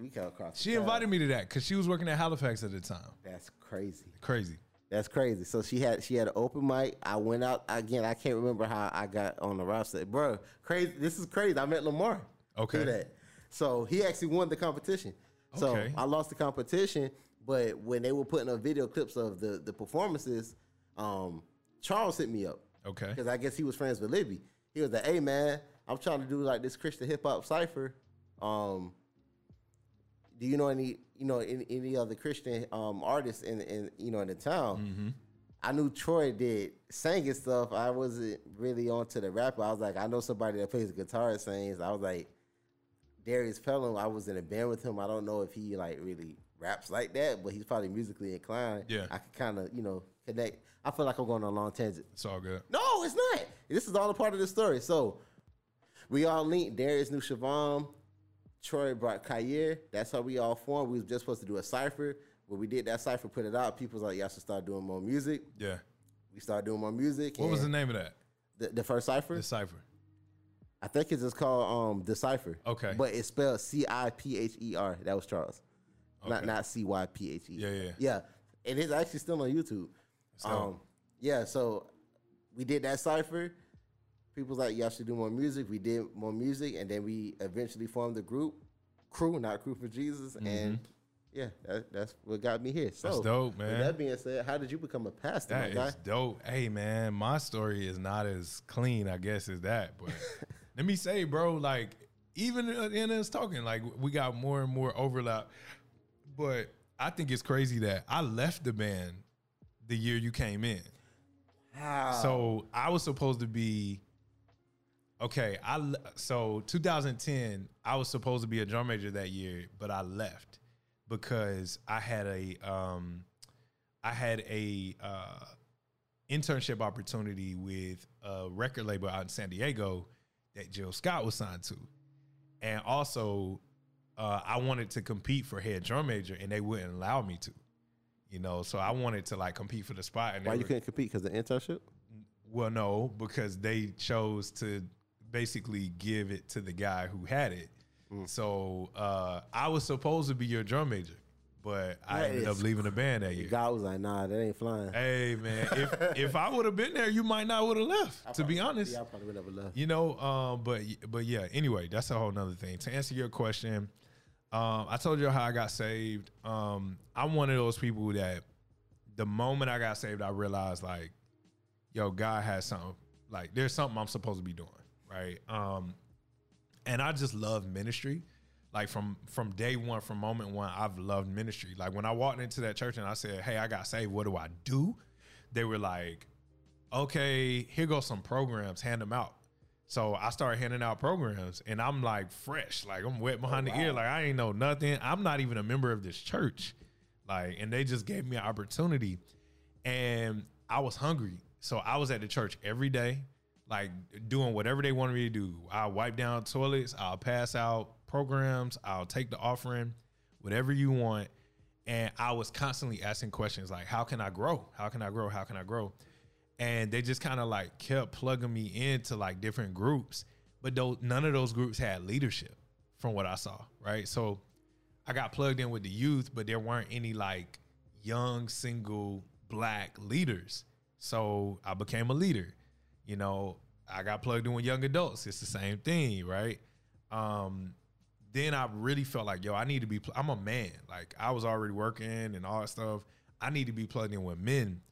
We came across.
She invited me to that because she was working at Halifax at the time.
That's crazy.
Crazy.
That's crazy. So she had she had an open mic. I went out again. I can't remember how I got on the roster, bro. Crazy. This is crazy. I met Lamar.
Okay.
that. So he actually won the competition. So
Okay.
I lost the competition, but when they were putting up video clips of the the performances, um, Charles hit me up
Okay.
because I guess he was friends with Libby. He was like, "Hey man, I'm trying to do like this Christian hip hop cipher. Um, do you know any you know any, any other Christian um artists in in you know in the town?"
Mm-hmm.
I knew Troy did singing stuff. I wasn't really onto the rapper. I was like, I know somebody that plays guitar and sings. I was like, Darius Pelham, I was in a band with him. I don't know if he like really raps like that, but he's probably musically inclined.
Yeah.
I can kind of you know connect. I feel like I'm going on a long tangent.
It's all good.
No, it's not. This is all a part of the story. So we all linked. Darius knew Siobhan. Troy brought Kair. That's how we all formed. We was just supposed to do a cipher. When we did that cipher, put it out, people was like, y'all should start doing more music.
Yeah.
We started doing more music.
What was the name of that?
the, the first cipher?
The cipher.
I think it's just called um Decipher.
Okay.
But it's spelled C I P H E R. That was Charles. Not
Okay.
not C Y P H E.
Yeah, yeah.
Yeah. And it's actually still on YouTube.
dope.
Um yeah, so we did that cipher. People like, y'all should do more music. We did more music, and then we eventually formed the group, crew, not crew for Jesus, and yeah, that, that's what got me here. So
Mm-hmm. That's dope, man.
that being said, how did you become a pastor,
That
my guy?
dope. Hey man, my story is not as clean, I guess, as that. But let me say, bro, like even in us talking, like we got more and more overlap. But I think it's crazy that I left the band the year you came in.
How?
So I was supposed to be okay. I so 2010, I was supposed to be a drum major that year, but I left because I had a um, I had a uh, internship opportunity with a record label out in San Diego that Jill Scott was signed to, and also uh, I wanted to compete for head drum major, and they wouldn't allow me to. You know, so I wanted to like compete for the spot. And
Why you
were-
couldn't compete? Because the internship?
well, no, because they chose to basically give it to the guy who had it.
Mm.
So uh, I was supposed to be your drum major, but I
That
ended up leaving the band that year.
God was like, nah, that ain't flying.
Hey man, if if I would have been there, you might not would have left. To be honest,
Yeah, I probably would never left.
you know. Um, but but yeah. Anyway, that's a whole nother thing. To answer your question, um, I told you how I got saved. Um, I'm one of those people that the moment I got saved, I realized like, yo, God has something. Like, there's something I'm supposed to be doing, right? Um, and I just love ministry. Like from from day one, from moment one, I've loved ministry. Like when I walked into that church and I said, "Hey, I got saved. What do I do?" They were like, "Okay, here goes some programs. Hand them out." So I started handing out programs, and I'm like fresh, like I'm wet behind the oh, ear, like I ain't know nothing. I'm not even a member of this church, like, and they just gave me an opportunity, and I was hungry, so I was at the church every day, like doing whatever they wanted me to do. I'll wipe down toilets, I'll pass out programs, I'll take the offering, whatever you want, and I was constantly asking questions like, "How can I grow? How can I grow? How can I grow?" And they just kind of like kept plugging me into like different groups but though none of those groups had leadership from what i saw right? So i got plugged in with the youth but there weren't any like young single black leaders. So i became a leader. You know i got plugged in with young adults. It's the same thing right? Um then i really felt like yo i need to be i'm a man. Like i was already working and all that stuff. I need to be plugged in with men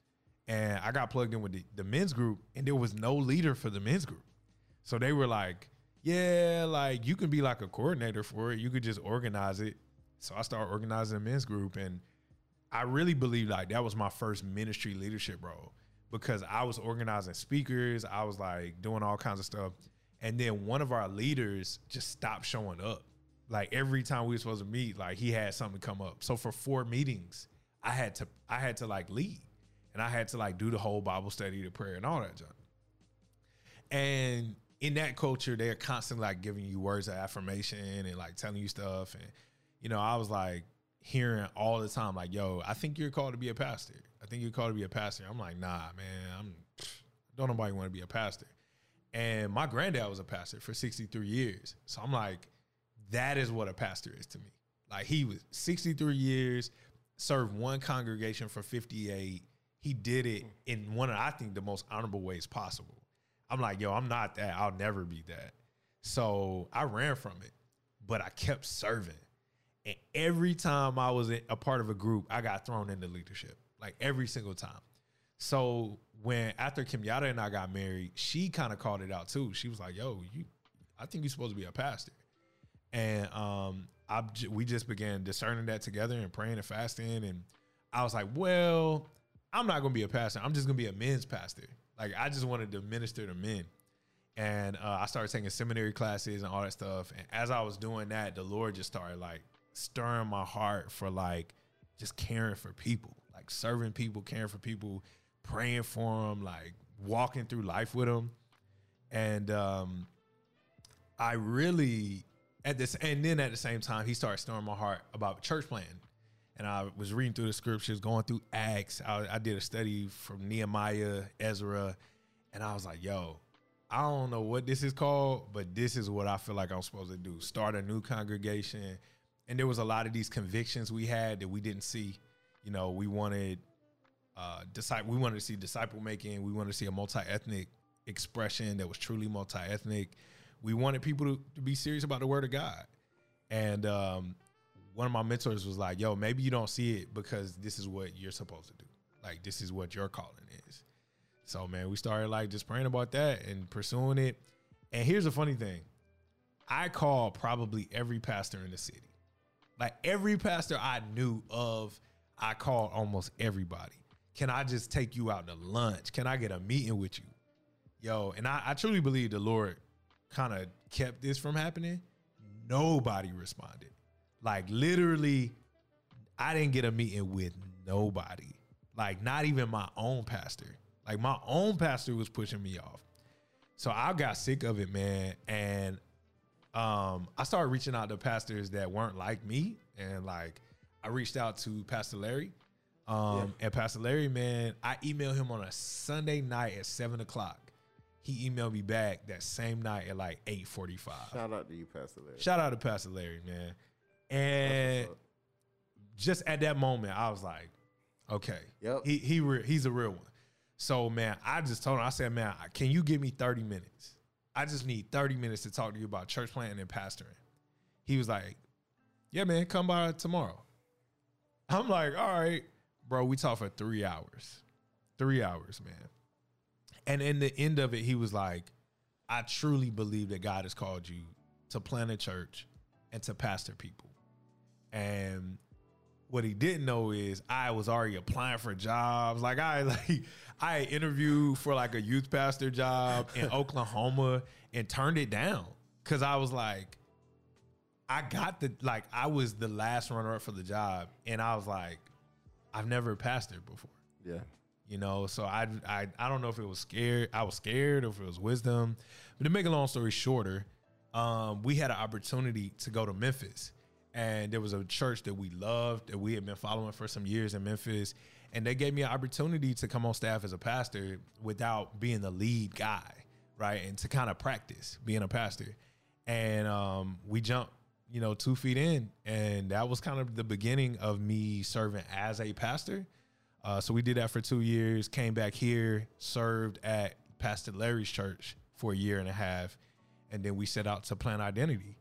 and I got plugged in with the, the men's group, and there was no leader for the men's group. So they were like, "Yeah, like you can be like a coordinator for it. You could just organize it." So I started organizing a men's group, and I really believe like that was my first ministry leadership role because I was organizing speakers, I was like doing all kinds of stuff, and then one of our leaders just stopped showing up. Like every time we were supposed to meet, like he had something come up. So for four meetings, I had to I had to like lead and I had to like do the whole Bible study, the prayer, and all that junk. And in that culture, they're constantly like giving you words of affirmation and like telling you stuff. And you know, I was like hearing all the time, like, "Yo, I think you're called to be a pastor. I think you're called to be a pastor." I'm like, "Nah, man, I'm don't nobody want to be a pastor." And my granddad was a pastor for 63 years, so I'm like, that is what a pastor is to me. Like he was 63 years, served one congregation for 58. He did it in one of I think the most honorable ways possible. I'm like, yo, I'm not that. I'll never be that. So I ran from it, but I kept serving. And every time I was a part of a group, I got thrown into leadership, like every single time. So when after Kimyata and I got married, she kind of called it out too. She was like, "Yo, you, I think you're supposed to be a pastor." And um, I we just began discerning that together and praying and fasting. And I was like, "Well, I'm not gonna be a pastor. I'm just gonna be a men's pastor. Like I just wanted to minister to men." and uh, I started taking seminary classes and all that stuff. And as I was doing that, the Lord just started like stirring my heart for like just caring for people, like serving people, caring for people, praying for them, like walking through life with them. And um, I really at this, and then at the same time, he started stirring my heart about church planting. And I was reading through the scriptures, going through Acts. I, I did a study from Nehemiah, Ezra, and I was like, "Yo, I don't know what this is called, but this is what I feel like I'm supposed to do. Start a new congregation. And there was a lot of these convictions we had that we didn't see. You know, we wanted uh disciple we wanted to see disciple making, we wanted to see a multi-ethnic expression that was truly multi-ethnic. We wanted people to, to be serious about the word of God. And um one of my mentors was like, yo, maybe you don't see it because this is what you're supposed to do. Like this is what your calling is. So man, we started like just praying about that and pursuing it. And here's the funny thing. I called probably every pastor in the city. Like every pastor I knew of, I called almost everybody. Can I just take you out to lunch? Can I get a meeting with you? Yo, and I, I truly believe the Lord kind of kept this from happening. Nobody responded. Like literally, I didn't get a meeting with nobody. Like not even my own pastor. Like my own pastor was pushing me off. So I got sick of it, man. And um, I started reaching out to pastors that weren't like me. And like I reached out to Pastor Larry. Um, and Pastor Larry, man, I emailed him on a Sunday night at seven o'clock. He emailed me back that same night at like 8:45.
Shout out to you, Pastor Larry.
Shout out to Pastor Larry, man. And
That's what's up.
just at that moment, I was like, okay,
Yep.
he he re- he's a real one. So man, I just told him, I said, man, can you give me thirty minutes? I just need thirty minutes to talk to you about church planting and pastoring. He was like, yeah, man, come by tomorrow. I'm like, all right, bro. We talked for three hours, three hours, man. And in the end of it, he was like, I truly believe that God has called you to plant a church and to pastor people. And what he didn't know is I was already applying for jobs. Like I like I interviewed for like a youth pastor job in Oklahoma and turned it down. Cuz I was like I got the like I was the last runner up for the job. And I was like I've never pastored before.
Yeah.
you know so I, I i don't know if it was scared i was scared or if it was wisdom. But to make a long story shorter um, we had an opportunity to go to memphis and there was a church that we loved that we had been following for some years in memphis. And they gave me an opportunity to come on staff as a pastor without being the lead guy right? And to kind of practice being a pastor. And um, we jumped you know two feet in. And that was kind of the beginning of me serving as a pastor. Uh, so we did that for two years. Came back here, served at Pastor Larry's church for a year and a half, and then we set out to plant identity.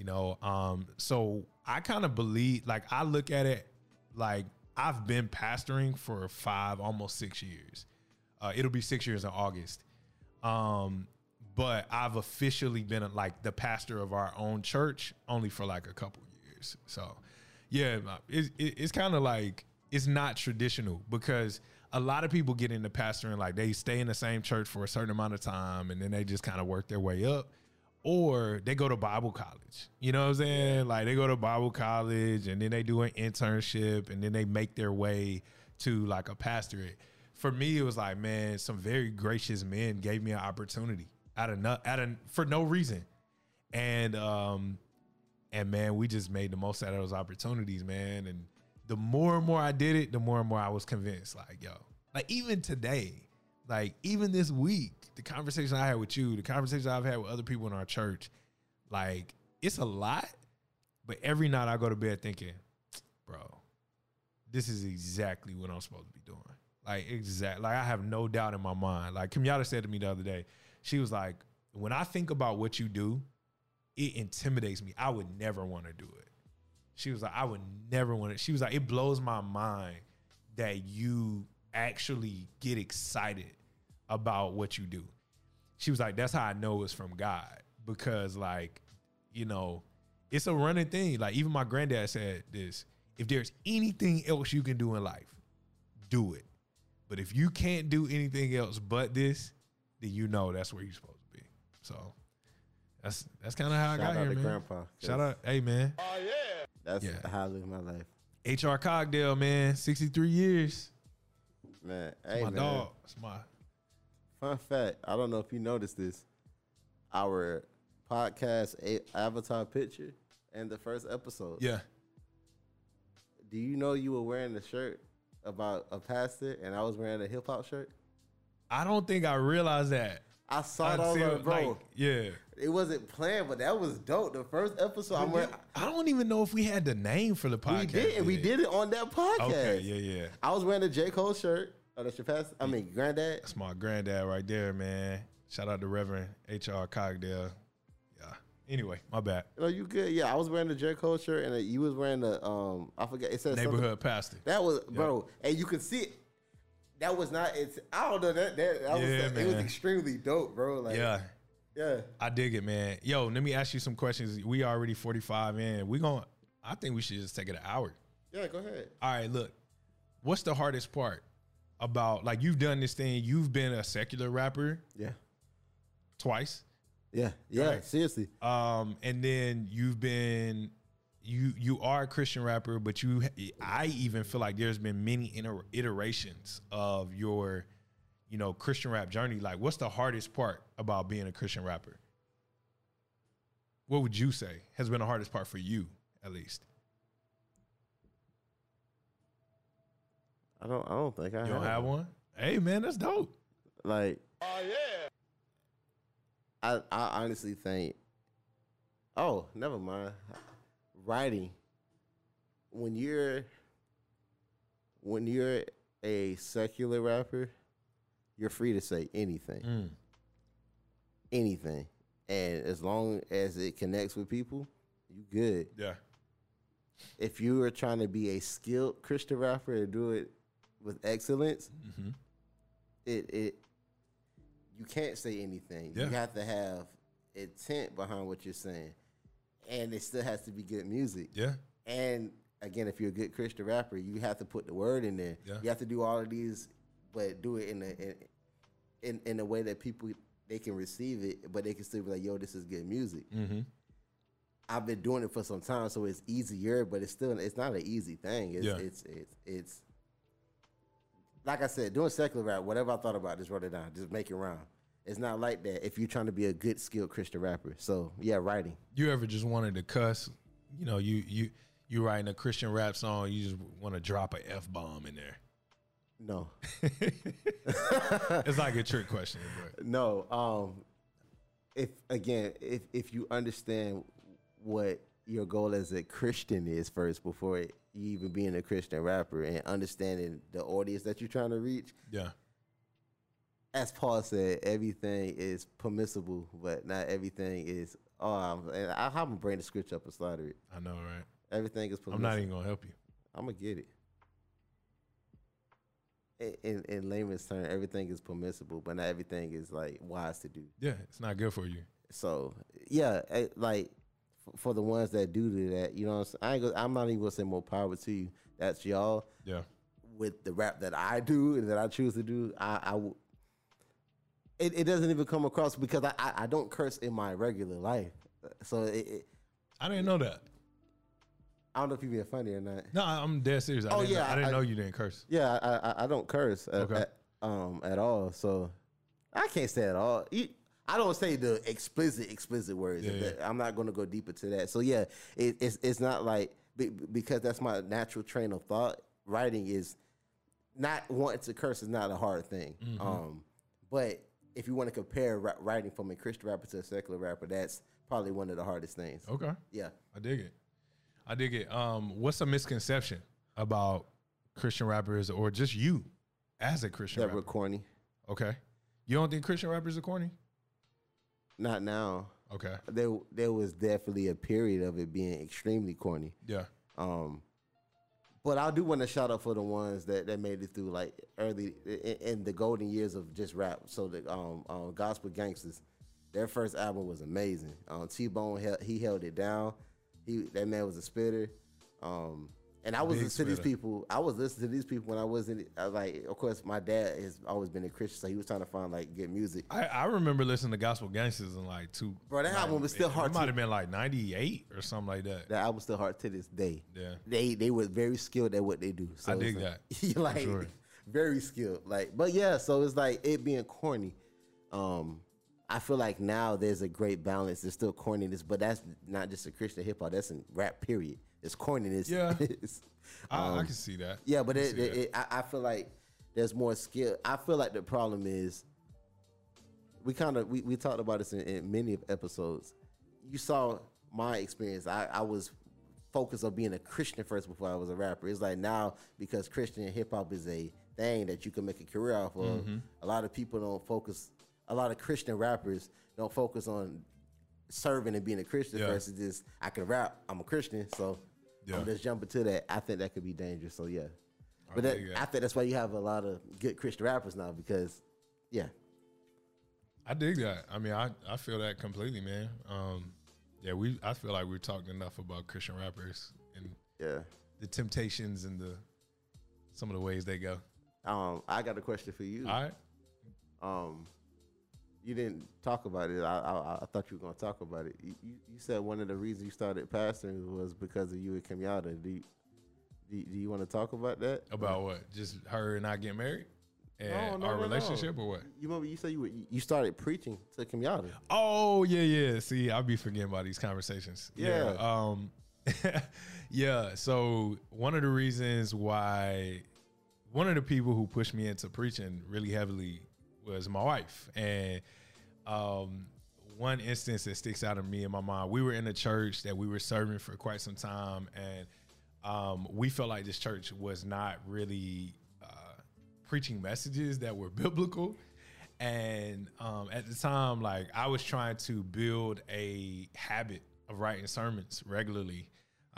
You know, um, so I kind of believe, like, I look at it like I've been pastoring for five, almost six years. Uh, it'll be six years in August. Um, but I've officially been like the pastor of our own church only for like a couple years. So, yeah, it's, it's kind of like it's not traditional because a lot of people get into pastoring like they stay in the same church for a certain amount of time and then they just kind of work their way up or they go to Bible college. You know what I'm saying? Like they go to Bible college and then they do an internship and then they make their way to like a pastorate. For me, it was like, man, some very gracious men gave me an opportunity out of no, out of for no reason. And um and man, we just made the most out of those opportunities, man. And the more and more I did it, the more and more I was convinced. Like, yo, like even today, like even this week, the conversation I had with you, the conversation I've had with other people in our church, like it's a lot. But every night I go to bed thinking, bro, this is exactly what I'm supposed to be doing. Like exact, like I have no doubt in my mind. Like Kimyata said to me the other day, she was like, when I think about what you do, it intimidates me. I would never want to do it. She was like, I would never want to. She was like, it blows my mind that you actually get excited about what you do. She was like, that's how I know it's from God because, like, you know, it's a running thing. Like, even my granddad said this if there's anything else you can do in life, do it. But if you can't do anything else but this, then you know that's where you're supposed to be. So that's that's kind of how I got
out
here,
to
man.
Grandpa. 'cause
Shout out, hey man, Oh yeah,
That's
Yeah.
how I live my life,
HR Cogdale, man, sixty three years.
man. Hey,
my
man.
dog. It's my
Fun fact: I don't know if you noticed this. Our podcast a- avatar picture in the first episode.
yeah.
Do you know you were wearing a shirt about a pastor, and I was wearing a hip hop shirt?
I don't think I realized that.
I saw it all over, bro.
like, yeah.
it wasn't planned, but that was dope. The first episode, I'm wearing.
I don't even know if we had the name for the podcast.
We did, and we did it on that podcast.
Okay, yeah, yeah.
I was wearing a J Cole shirt. Oh, that's your pastor. I mean, granddad.
That's my granddad right there, man. Shout out to Reverend H.R. Cogdale. Yeah. Anyway, my bad.
No, you good? Yeah, I was wearing the J Cole shirt, and you was wearing the um. I forget. It says something-
Neighborhood pastor.
That was, bro, and you can see it. That was not. It's. I don't know that. That, that was.
Yeah,
It was extremely dope, bro. Like,
Yeah.
yeah.
I dig it, man. Yo, let me ask you some questions. We already 45 in. We going to I think we should just take it an hour.
Yeah, go ahead.
All right, look. What's the hardest part about like you've done this thing, you've been a secular rapper
Yeah,
twice.
yeah, yeah.
Right.
Seriously,
Um, and then you've been you you are a Christian rapper, but you I even feel like there's been many iter- iterations of your you know Christian rap journey. Like, what's the hardest part about being a Christian rapper? What would you say has been the hardest part for you, at least?
I don't. I don't think I
You don't have one? Hey, man, that's dope.
Like, oh yeah. I I honestly think. Oh, never mind. Writing. When you're. When you're a secular rapper, you're free to say anything.
Mm.
Anything, and as long as it connects with people, you good.
Yeah.
If you are trying to be a skilled Christian rapper and do it with excellence,
Mm-hmm.
it it you can't say anything.
Yeah.
You have to have intent behind what you're saying, and it still has to be good music.
Yeah.
And again, if you're a good Christian rapper, you have to put the word in there.
Yeah.
You have to do all of these, but do it in a in, in in a way that people they can receive it, but they can still be like, "Yo, this is good music."
Mm-hmm.
I've been doing it for some time, so it's easier, but it's still it's not an easy thing. It's
Yeah.
it's it's it's like I said, doing secular rap, whatever I thought about, just wrote it down, just make it round. It's not like that if you're trying to be a good skilled Christian rapper. So yeah, writing.
You ever just wanted to cuss? You know, you you you writing a Christian rap song, you just want to drop a f bomb in there.
No,
It's like a trick question, but
no. Um, if again, if if you understand what your goal as a Christian is first before you even being a Christian rapper and understanding the audience that you're trying to reach,
yeah,
as Paul said, everything is permissible, but not everything is. Oh, I'm, and I, I'm bring the scripture up and slaughter it.
I know, right?
Everything is permissible.
I'm not even gonna help you.
I'm gonna get it. In, in, in layman's term, everything is permissible, but not everything is like wise to do.
Yeah, it's not good for you.
So yeah, eh, like for the ones that do do that, you know, I'm? I ain't I'm not even gonna say more power to you. That's y'all.
Yeah,
with the rap that I do and that I choose to do, I, I w- it, it doesn't even come across because I, I, I don't curse in my regular life. So it, it,
I didn't know that.
I don't know if you're being funny or not.
No, I'm dead serious. I
Oh,
didn't,
yeah,
I didn't
I-
know you didn't curse.
Yeah, I, I, I don't curse at,
Okay.
at, um, at all. So I can't say at all. You, I don't say the explicit, explicit words.
Yeah,
That- I'm not going to go deeper to that. So yeah, it, it's it's not like because that's my natural train of thought. Writing is not wanting to curse is not a hard thing.
Mm-hmm.
Um, but if you want to compare writing from a Christian rapper to a secular rapper, that's probably one of the hardest things.
Okay,
Yeah.
I dig it. I dig it. Um, what's a misconception about Christian rappers or just you as a Christian
That
rapper?
were corny.
Okay, you don't think Christian rappers are corny?
Not now.
Okay,
There, there was definitely a period of it being extremely corny.
yeah,
Um, but I do want to shout out for the ones that, that made it through like early in, in the golden years of just rap. So the um, um Gospel Gangstaz, their first album was amazing. Um, T Bone held, he held it down. He that man was a spitter. Um, And I was
Big
listening to these people. I was listening to these people when I wasn't. I was like, of course, my dad has always been a Christian, so he was trying to find like good music.
I, I remember listening to Gospel Gangstaz in like two.
Bro, that
like,
album was still hard
It
to-
might have been like '98 or something like that.
That album's still hard to this day.
Yeah.
They they were very skilled at what they do. So
I dig
like,
that,
like
sure.
very skilled. Like, but yeah, so it's like it being corny. Um, I feel like now there's a great balance. There's still corniness, but that's not just a Christian hip hop. That's in rap. Period. It's corniness.
Yeah.
It's-
I, I can see that.
Um, yeah, but
I
it, it,
that.
it, I, I feel like there's more skill. I feel like the problem is we kind of we, we talked about this in, in many of episodes. You saw my experience. I, I was focused on being a Christian first before I was a rapper. It's like now because Christian hip hop is a thing that you can make a career off of.
Mm-hmm.
A lot of people don't focus. A lot of Christian rappers don't focus on serving and being a Christian
Yeah.
first. It's just I can rap. I'm a Christian, so
Yeah.
I'm just jumping to that. I think that could be dangerous. So yeah.
I
But that,
dig that.
I think that's why you have a lot of good Christian rappers now because, yeah,
I dig that. I mean, I, I feel that completely, man. Um, yeah, we I feel like we've talked enough about Christian rappers and
yeah.
the temptations and the some of the ways they go.
Um, I got a question for you.
All right.
Um, you didn't talk about it. I I, I thought you were gonna talk about it. You, you, you said one of the reasons you started pastoring was because of you and Kenyatta. Do you, do, you- you want to talk about that?
About what? Just her and I get married and
No, no,
our
no,
relationship or what?
You remember you said you were, you started preaching to Kenyatta.
Oh yeah, yeah. See, I'll be forgetting about these conversations.
Yeah.
Um yeah. So one of the reasons why one of the people who pushed me into preaching really heavily was my wife. And um one instance that sticks out of me and my mom, we were in a church that we were serving for quite some time and um, we felt like this church was not really uh, preaching messages that were biblical. And um, at the time, like I was trying to build a habit of writing sermons regularly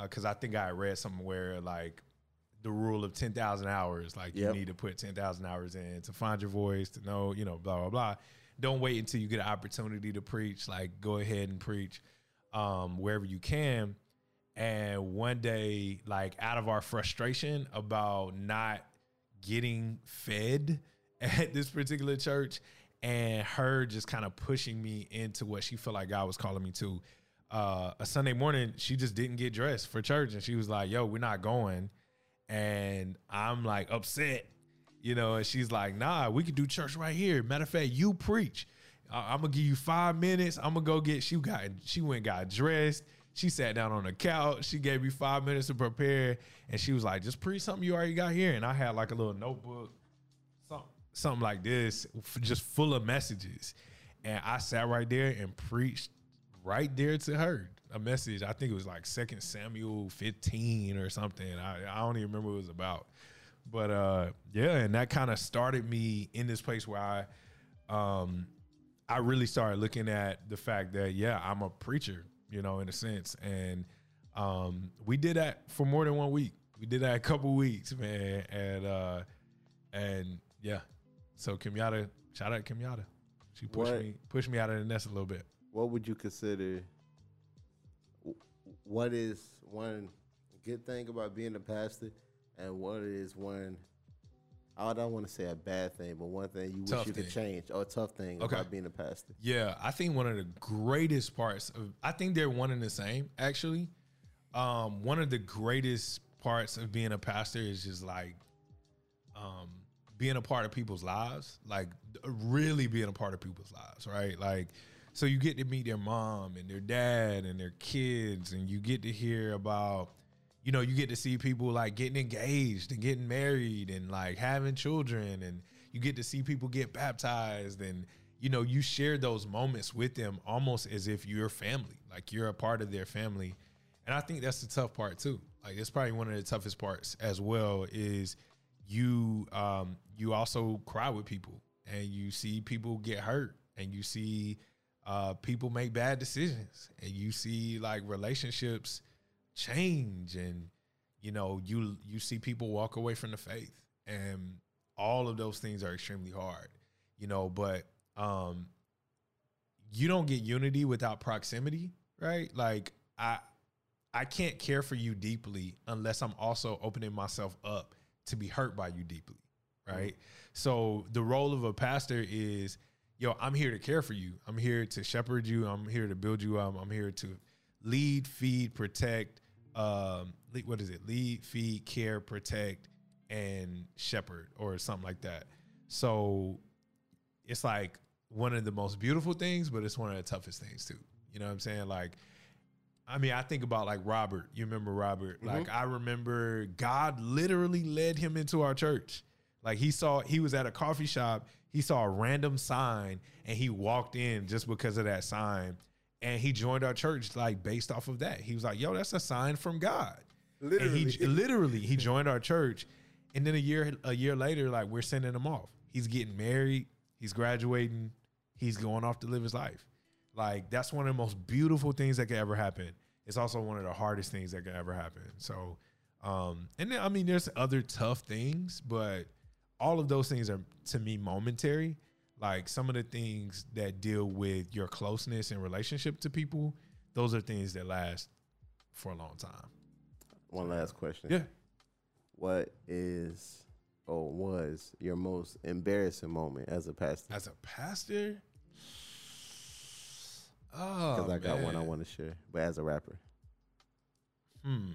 because I think I read somewhere like the rule of 10,000 hours. Like
Yep.
you need to put 10,000 hours in to find your voice, to know, you know, blah, blah, blah. Don't wait until you get an opportunity to preach. Like go ahead and preach um, wherever you can. And one day, like out of our frustration about not getting fed at this particular church and her just kind of pushing me into what she felt like God was calling me to. Uh, a Sunday morning, she just didn't get dressed for church and she was like, Yo, we're not going. And I'm like upset, you know, and she's like, Nah, we could do church right here. Matter of fact, you preach. I- I'm gonna give you five minutes. I'm gonna go get. She got. She went got dressed. She sat down on the couch. She gave me five minutes to prepare, and she was like, "Just preach something you already got here." And I had like a little notebook, something, something like this, just full of messages. And I sat right there and preached right there to her a message. I think it was like Second Samuel 15 or something. I, I don't even remember what it was about. But uh, yeah, and that kind of started me in this place where I um, I really started looking at the fact that yeah, I'm a preacher, you know, in a sense, and um, we did that for more than one week. We did that a couple weeks, man, and uh, and yeah. So Kimyata, shout out Kimyata. She pushed
What-
me pushed me out of the nest a little bit.
What would you consider? What is one good thing about being a pastor, and what is one? I don't want to say a bad thing, but one thing you
Tough
wish you could change or a tough thing
Okay.
about being a pastor.
Yeah, I think one of the greatest parts of I think they're one and the same actually. Um, one of the greatest parts of being a pastor is just like um being a part of people's lives, like really being a part of people's lives, right? Like so you get to meet their mom and their dad and their kids and you get to hear about you know, you get to see people like getting engaged and getting married and like having children and you get to see people get baptized and you know, you share those moments with them almost as if you're family, like you're a part of their family. And I think that's the tough part too. Like it's probably one of the toughest parts as well is you um you also cry with people and you see people get hurt and you see uh people make bad decisions and you see like relationships change and you know you you see people walk away from the faith and all of those things are extremely hard you know but um you don't get unity without proximity right like i I can't care for you deeply unless I'm also opening myself up to be hurt by you deeply, right? So the role of a pastor is, yo, I'm here to care for you. I'm here to shepherd you. I'm here to build you up. I'm here to lead, feed, protect. Um, lead, what is it? Lead, feed, care, protect, and shepherd, or something like that. So it's like one of the most beautiful things, but it's one of the toughest things too. You know what I'm saying? Like, I mean, I think about like Robert. You remember Robert? Like, I remember God literally led him into our church. Like, he saw, he was at a coffee shop, he saw a random sign, and he walked in just because of that sign. And he joined our church, like, based off of that. He was like, yo, that's a sign from God.
Literally.
And he literally he joined our church, and then a year a year later, like we're sending him off. He's getting married. He's graduating. He's going off to live his life. Like that's one of the most beautiful things that could ever happen. It's also one of the hardest things that could ever happen. So, um, and then I mean, there's other tough things, but all of those things are to me momentary. Like some of the things that deal with your closeness and relationship to people, those are things that last for a long time.
One last question.
Yeah.
What is or was your most embarrassing moment as a pastor?
As a pastor, oh,
Because I got one I want to share, but as a rapper.
Hmm.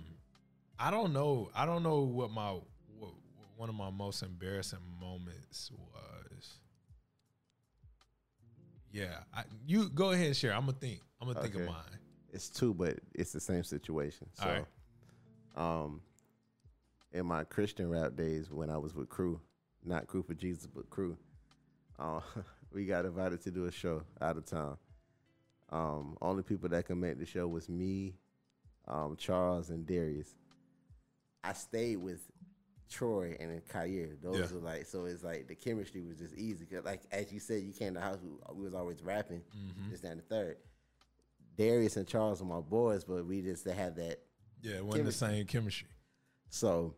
I don't know. I don't know what my one of my most embarrassing moments was. Yeah, I, you go ahead and share. I'm gonna think. I'm gonna think of mine.
It's two, but it's the same situation. So, um, in my Christian rap days when I was with Crew, not Crew for Jesus, but Crew, uh, we got invited to do a show out of town. Um, only people that could make the show was me, um, Charles, and Darius. I stayed with Troy and then Kair. Those
Yeah.
were like so. It's like the chemistry was just easy. 'Cause like as you said, you came to the house. We, we was always rapping.
Mm-hmm.
That, and the third. Darius and Charles were my boys, but we just they had that.
Yeah, it wasn't the same chemistry.
So,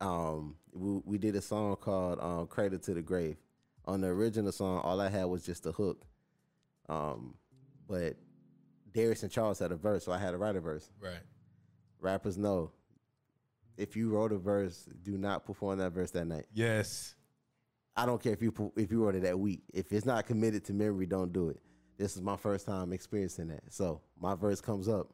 um, we, we did a song called um, "Cradle to the Grave." On the original song, all I had was just a hook. Um, but Darius and Charles had a verse, so I had to write a verse.
Right.
Rappers know if you wrote a verse, do not perform that verse that night.
Yes.
I don't care if you if you wrote it that week. If it's not committed to memory, don't do it. This is my first time experiencing that. So my verse comes up.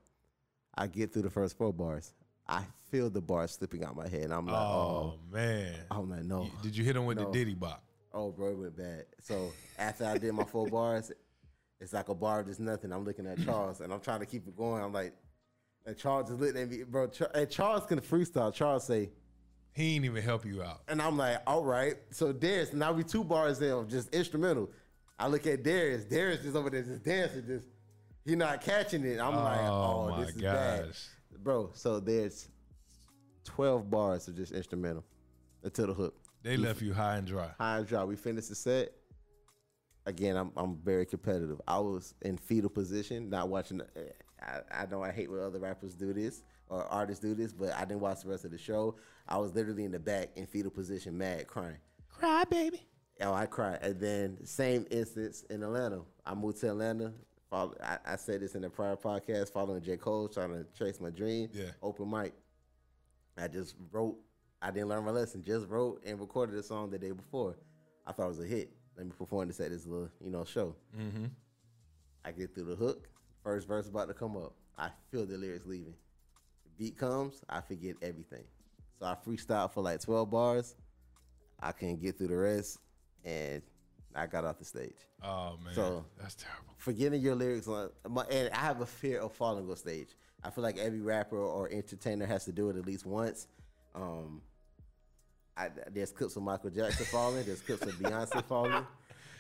I get through the first four bars. I feel the bars slipping out my head. And I'm like,
Oh,
oh,
man.
I'm like, no.
Did you hit him with the Diddy bop?
Oh, bro, it went bad. So after I did my four bars, it's like a bar of just nothing. I'm looking at Charles and I'm trying to keep it going. I'm like, and Charles is looking at me, bro. And Charles can freestyle. Charles say,
He ain't even help you out.
And I'm like, all right. So Darius, now we two bars in of just instrumental. I look at Darius. Darius is over there just dancing, just he not catching it. I'm like,
Oh,
oh,
my
this is bad.
gosh.
Bro, so there's 12 bars of just instrumental until the hook.
They left you high and dry.
High and dry. We finished the set. Again, I'm I'm very competitive. I was in fetal position, not watching. The, I, I know I hate when other rappers do this or artists do this, but I didn't watch the rest of the show. I was literally in the back in fetal position, mad, crying.
Cry, baby.
Oh, I cried. And then same instance in Atlanta. I moved to Atlanta. Follow, I, I said this in the prior podcast, following J. Cole, trying to chase my dream.
Yeah.
Open mic. I just wrote. I didn't learn my lesson. Just wrote and recorded a song the day before. I thought it was a hit. Let me perform this at this little, you know, show.
Mm-hmm.
I get through the hook. First verse about to come up. I feel the lyrics leaving. The beat comes. I forget everything. So I freestyle for like 12 bars. I couldn't get through the rest, and I got off the stage.
Oh man,
So-
that's terrible.
Forgetting your lyrics on, my, and I have a fear of falling on stage. I feel like every rapper or entertainer has to do it at least once. Um, I, there's clips of Michael Jackson falling. There's clips of Beyonce falling.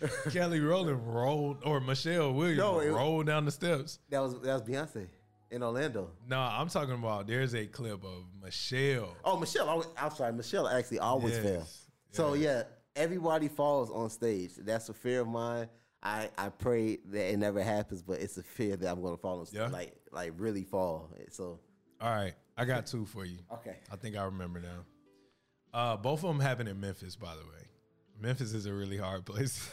Kelly Rowland rolled, or Michelle Williams
No, it-
rolled down the steps.
That was that was Beyonce in Orlando.
No, I'm talking about. There's a clip of Michelle.
Oh, Michelle. Always, I'm sorry. Michelle actually always
Yes,
fail. So yeah, everybody falls on stage. That's a fear of mine. I, I pray that it never happens, but it's a fear that I'm going to fall on stage,
Yeah.
like like really fall. So
All right, I got two for you.
okay,
I think I remember now. Uh, both of them happened in Memphis, by the way. Memphis is a really hard place.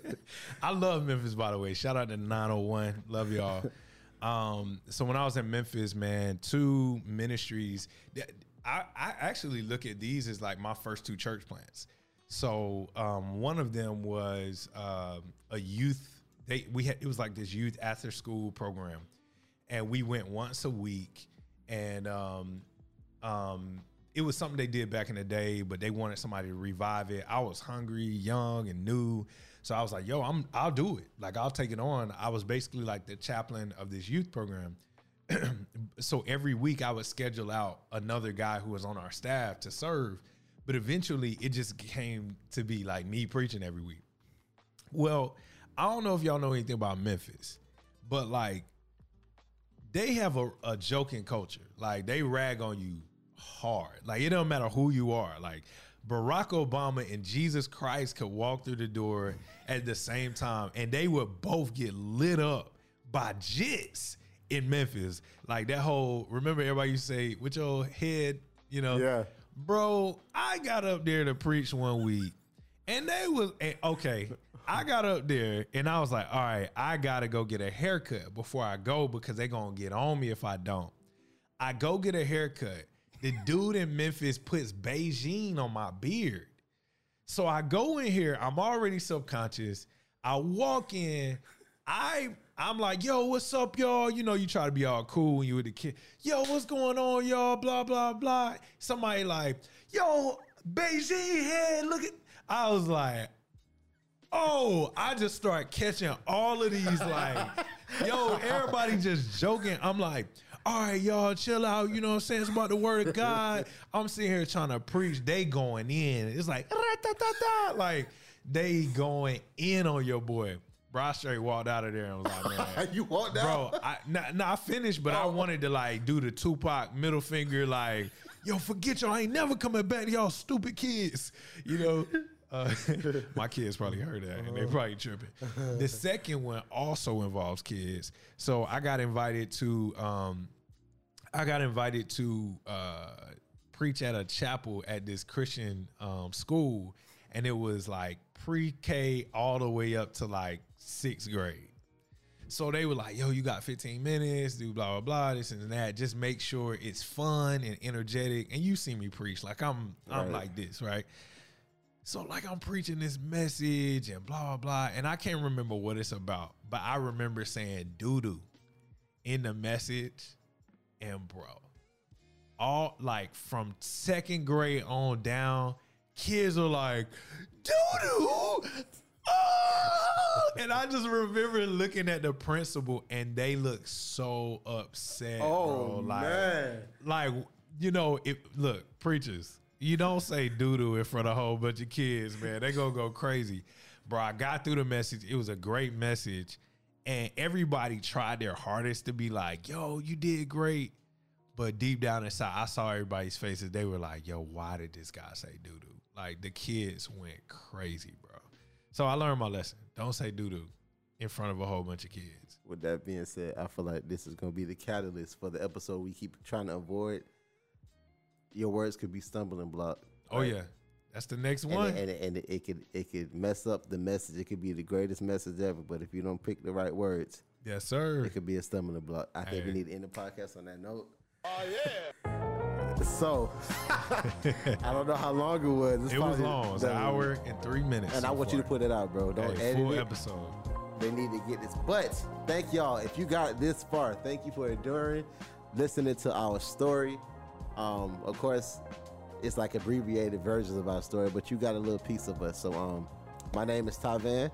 I love Memphis, by the way. Shout out to 901. Love y'all. Um, so when I was in Memphis, man, two ministries. that- I, I actually look at these as like my first two church plants. So um, one of them was um, a youth. They we had it was like this youth after school program, and we went once a week, and um, um, it was something they did back in the day, but they wanted somebody to revive it. I was hungry, young, and new, so I was like, "Yo, I'm I'll do it. Like I'll take it on." I was basically like the chaplain of this youth program. so every week I would schedule out another guy who was on our staff to serve, but eventually it just came to be like me preaching every week. Well, I don't know if y'all know anything about Memphis, but like they have a, a joking culture. Like they rag on you hard. Like it don't matter who you are. Like Barack Obama and Jesus Christ could walk through the door at the same time, and they would both get lit up by jits in Memphis. Like that whole remember everybody you say with your head, you know.
Yeah.
Bro, I got up there to preach one week, and they was and, okay. I got up there and I was like, all right, I gotta go get a haircut before I go because they gonna get on me if I don't. I go get a haircut. The dude in Memphis puts Beijing on my beard. So I go in here, I'm already subconscious. I walk in, I I'm like, yo, what's up, y'all? You know, you try to be all cool when you were the kid. Yo, what's going on, y'all? Blah, blah, blah. Somebody like, yo, Beijing head, look at I was like, oh, I just start catching all of these like, yo, everybody just joking. I'm like, all right, y'all, chill out. You know what I'm saying? It's about the word of God. I'm sitting here trying to preach. They going in. It's like, like they going in on your boy. Bro, I straight walked out of there and was like, man.
you walked out.
Bro, I nah, nah, I finished, but I wanted to like do the Tupac middle finger, like, yo, forget y'all, I ain't never coming back to y'all stupid kids. You know? Uh, my kids probably heard that and they probably tripping. The second one also involves kids. So I got invited to um I got invited to uh preach at a chapel at this Christian um school and it was like pre-K all the way up to like sixth grade. So they were like, yo, you got 15 minutes, do blah, blah, blah, this and that. Just make sure it's fun and energetic. And you see me preach. Like I'm I'm
Right.
like this, right? So like I'm preaching this message and blah, blah, blah. And I can't remember what it's about, but I remember saying doo-doo in the message. And bro, all like from second grade on down, kids are like, doo-doo. ah!" And I just remember looking at the principal and they look so upset.
Oh,
bro. Like,
man.
like you know, if look, preachers, you don't say doo-doo in front of a whole bunch of kids, man. They gonna go crazy. Bro, I got through the message. It was a great message. And everybody tried their hardest to be like, yo, you did great. But deep down inside, I saw everybody's faces. They were like, yo, why did this guy say doo doo? Like the kids went crazy, bro. So I learned my lesson. Don't say doo doo in front of a whole bunch of kids.
With that being said, I feel like this is going to be the catalyst for the episode we keep trying to avoid. Your words could be stumbling block.
Oh, yeah. That's the next
And,
one.
and, and it could it could mess up the message. It could be the greatest message ever, but if you don't pick the right words,
yes, sir.
it could be a stumbling block. I think we need to end the podcast on that note. Oh yeah. So I don't know how long it was. It's
It was
probably
long. It was an hour and three minutes.
And I
so
want you to put it out, bro. Don't
Hey,
edit
full
it.
episode.
They need to get this. But thank y'all. If you got this far, thank you for enduring, listening to our story. Um, of course, it's like abbreviated versions of our story, but you got a little piece of us. So um, my name is Tavan.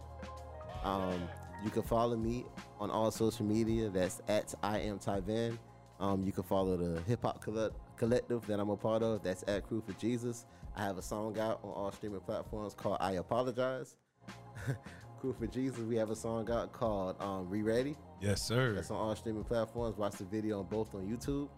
Um, you can follow me on all social media. That's at I am Tyvan. Um, you can follow the hip hop collect- collective that I'm a part of. That's at Crew for Jesus. I have a song out on all streaming platforms called I Apologize. Crew for Jesus. We have a song out called um, Re Ready.
Yes, sir.
That's on all streaming platforms. Watch the video on both on YouTube.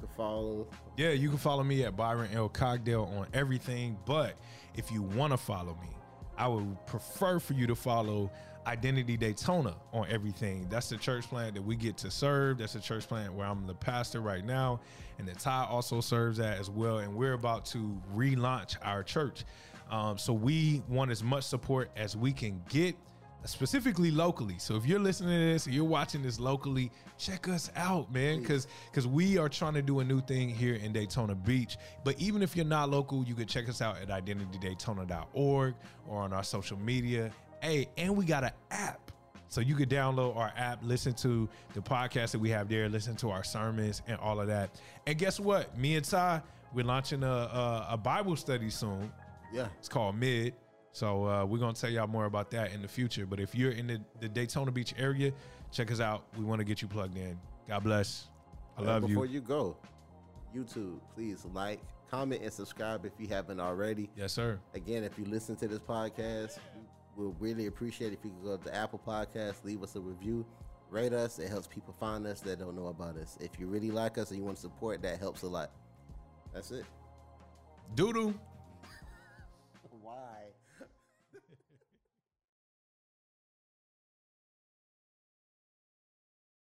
Can follow.
Yeah, you can follow me at Byron L. Cogdale on everything. But if you want to follow me, I would prefer for you to follow Identity Daytona on everything. That's the church plant that we get to serve. That's the church plant where I'm the pastor right now. And the Ty also serves at as well. And we're about to relaunch our church. Um, so we want as much support as we can get specifically locally. So if you're listening to this, or you're watching this locally, check us out, man, because because we are trying to do a new thing here in Daytona Beach. But even if you're not local, you can check us out at identitydaytona.org or on our social media. Hey, and we got an app. So you could download our app, listen to the podcast that we have there, listen to our sermons and all of that. And guess what? Me and Ty, we're launching a, a, a Bible study soon.
Yeah.
It's called Mid. So uh, we're gonna tell y'all more about that in the future. But if you're in the, the Daytona Beach area, check us out. We want to get you plugged in. God bless. I love
Before
you.
Before you go, YouTube, please like, comment, and subscribe if you haven't already.
Yes, sir.
Again, if you listen to this podcast, we'll really appreciate if you could go to the Apple Podcast, leave us a review, rate us. It helps people find us that don't know about us. If you really like us and you want to support, that helps a lot. That's it.
Doodoo.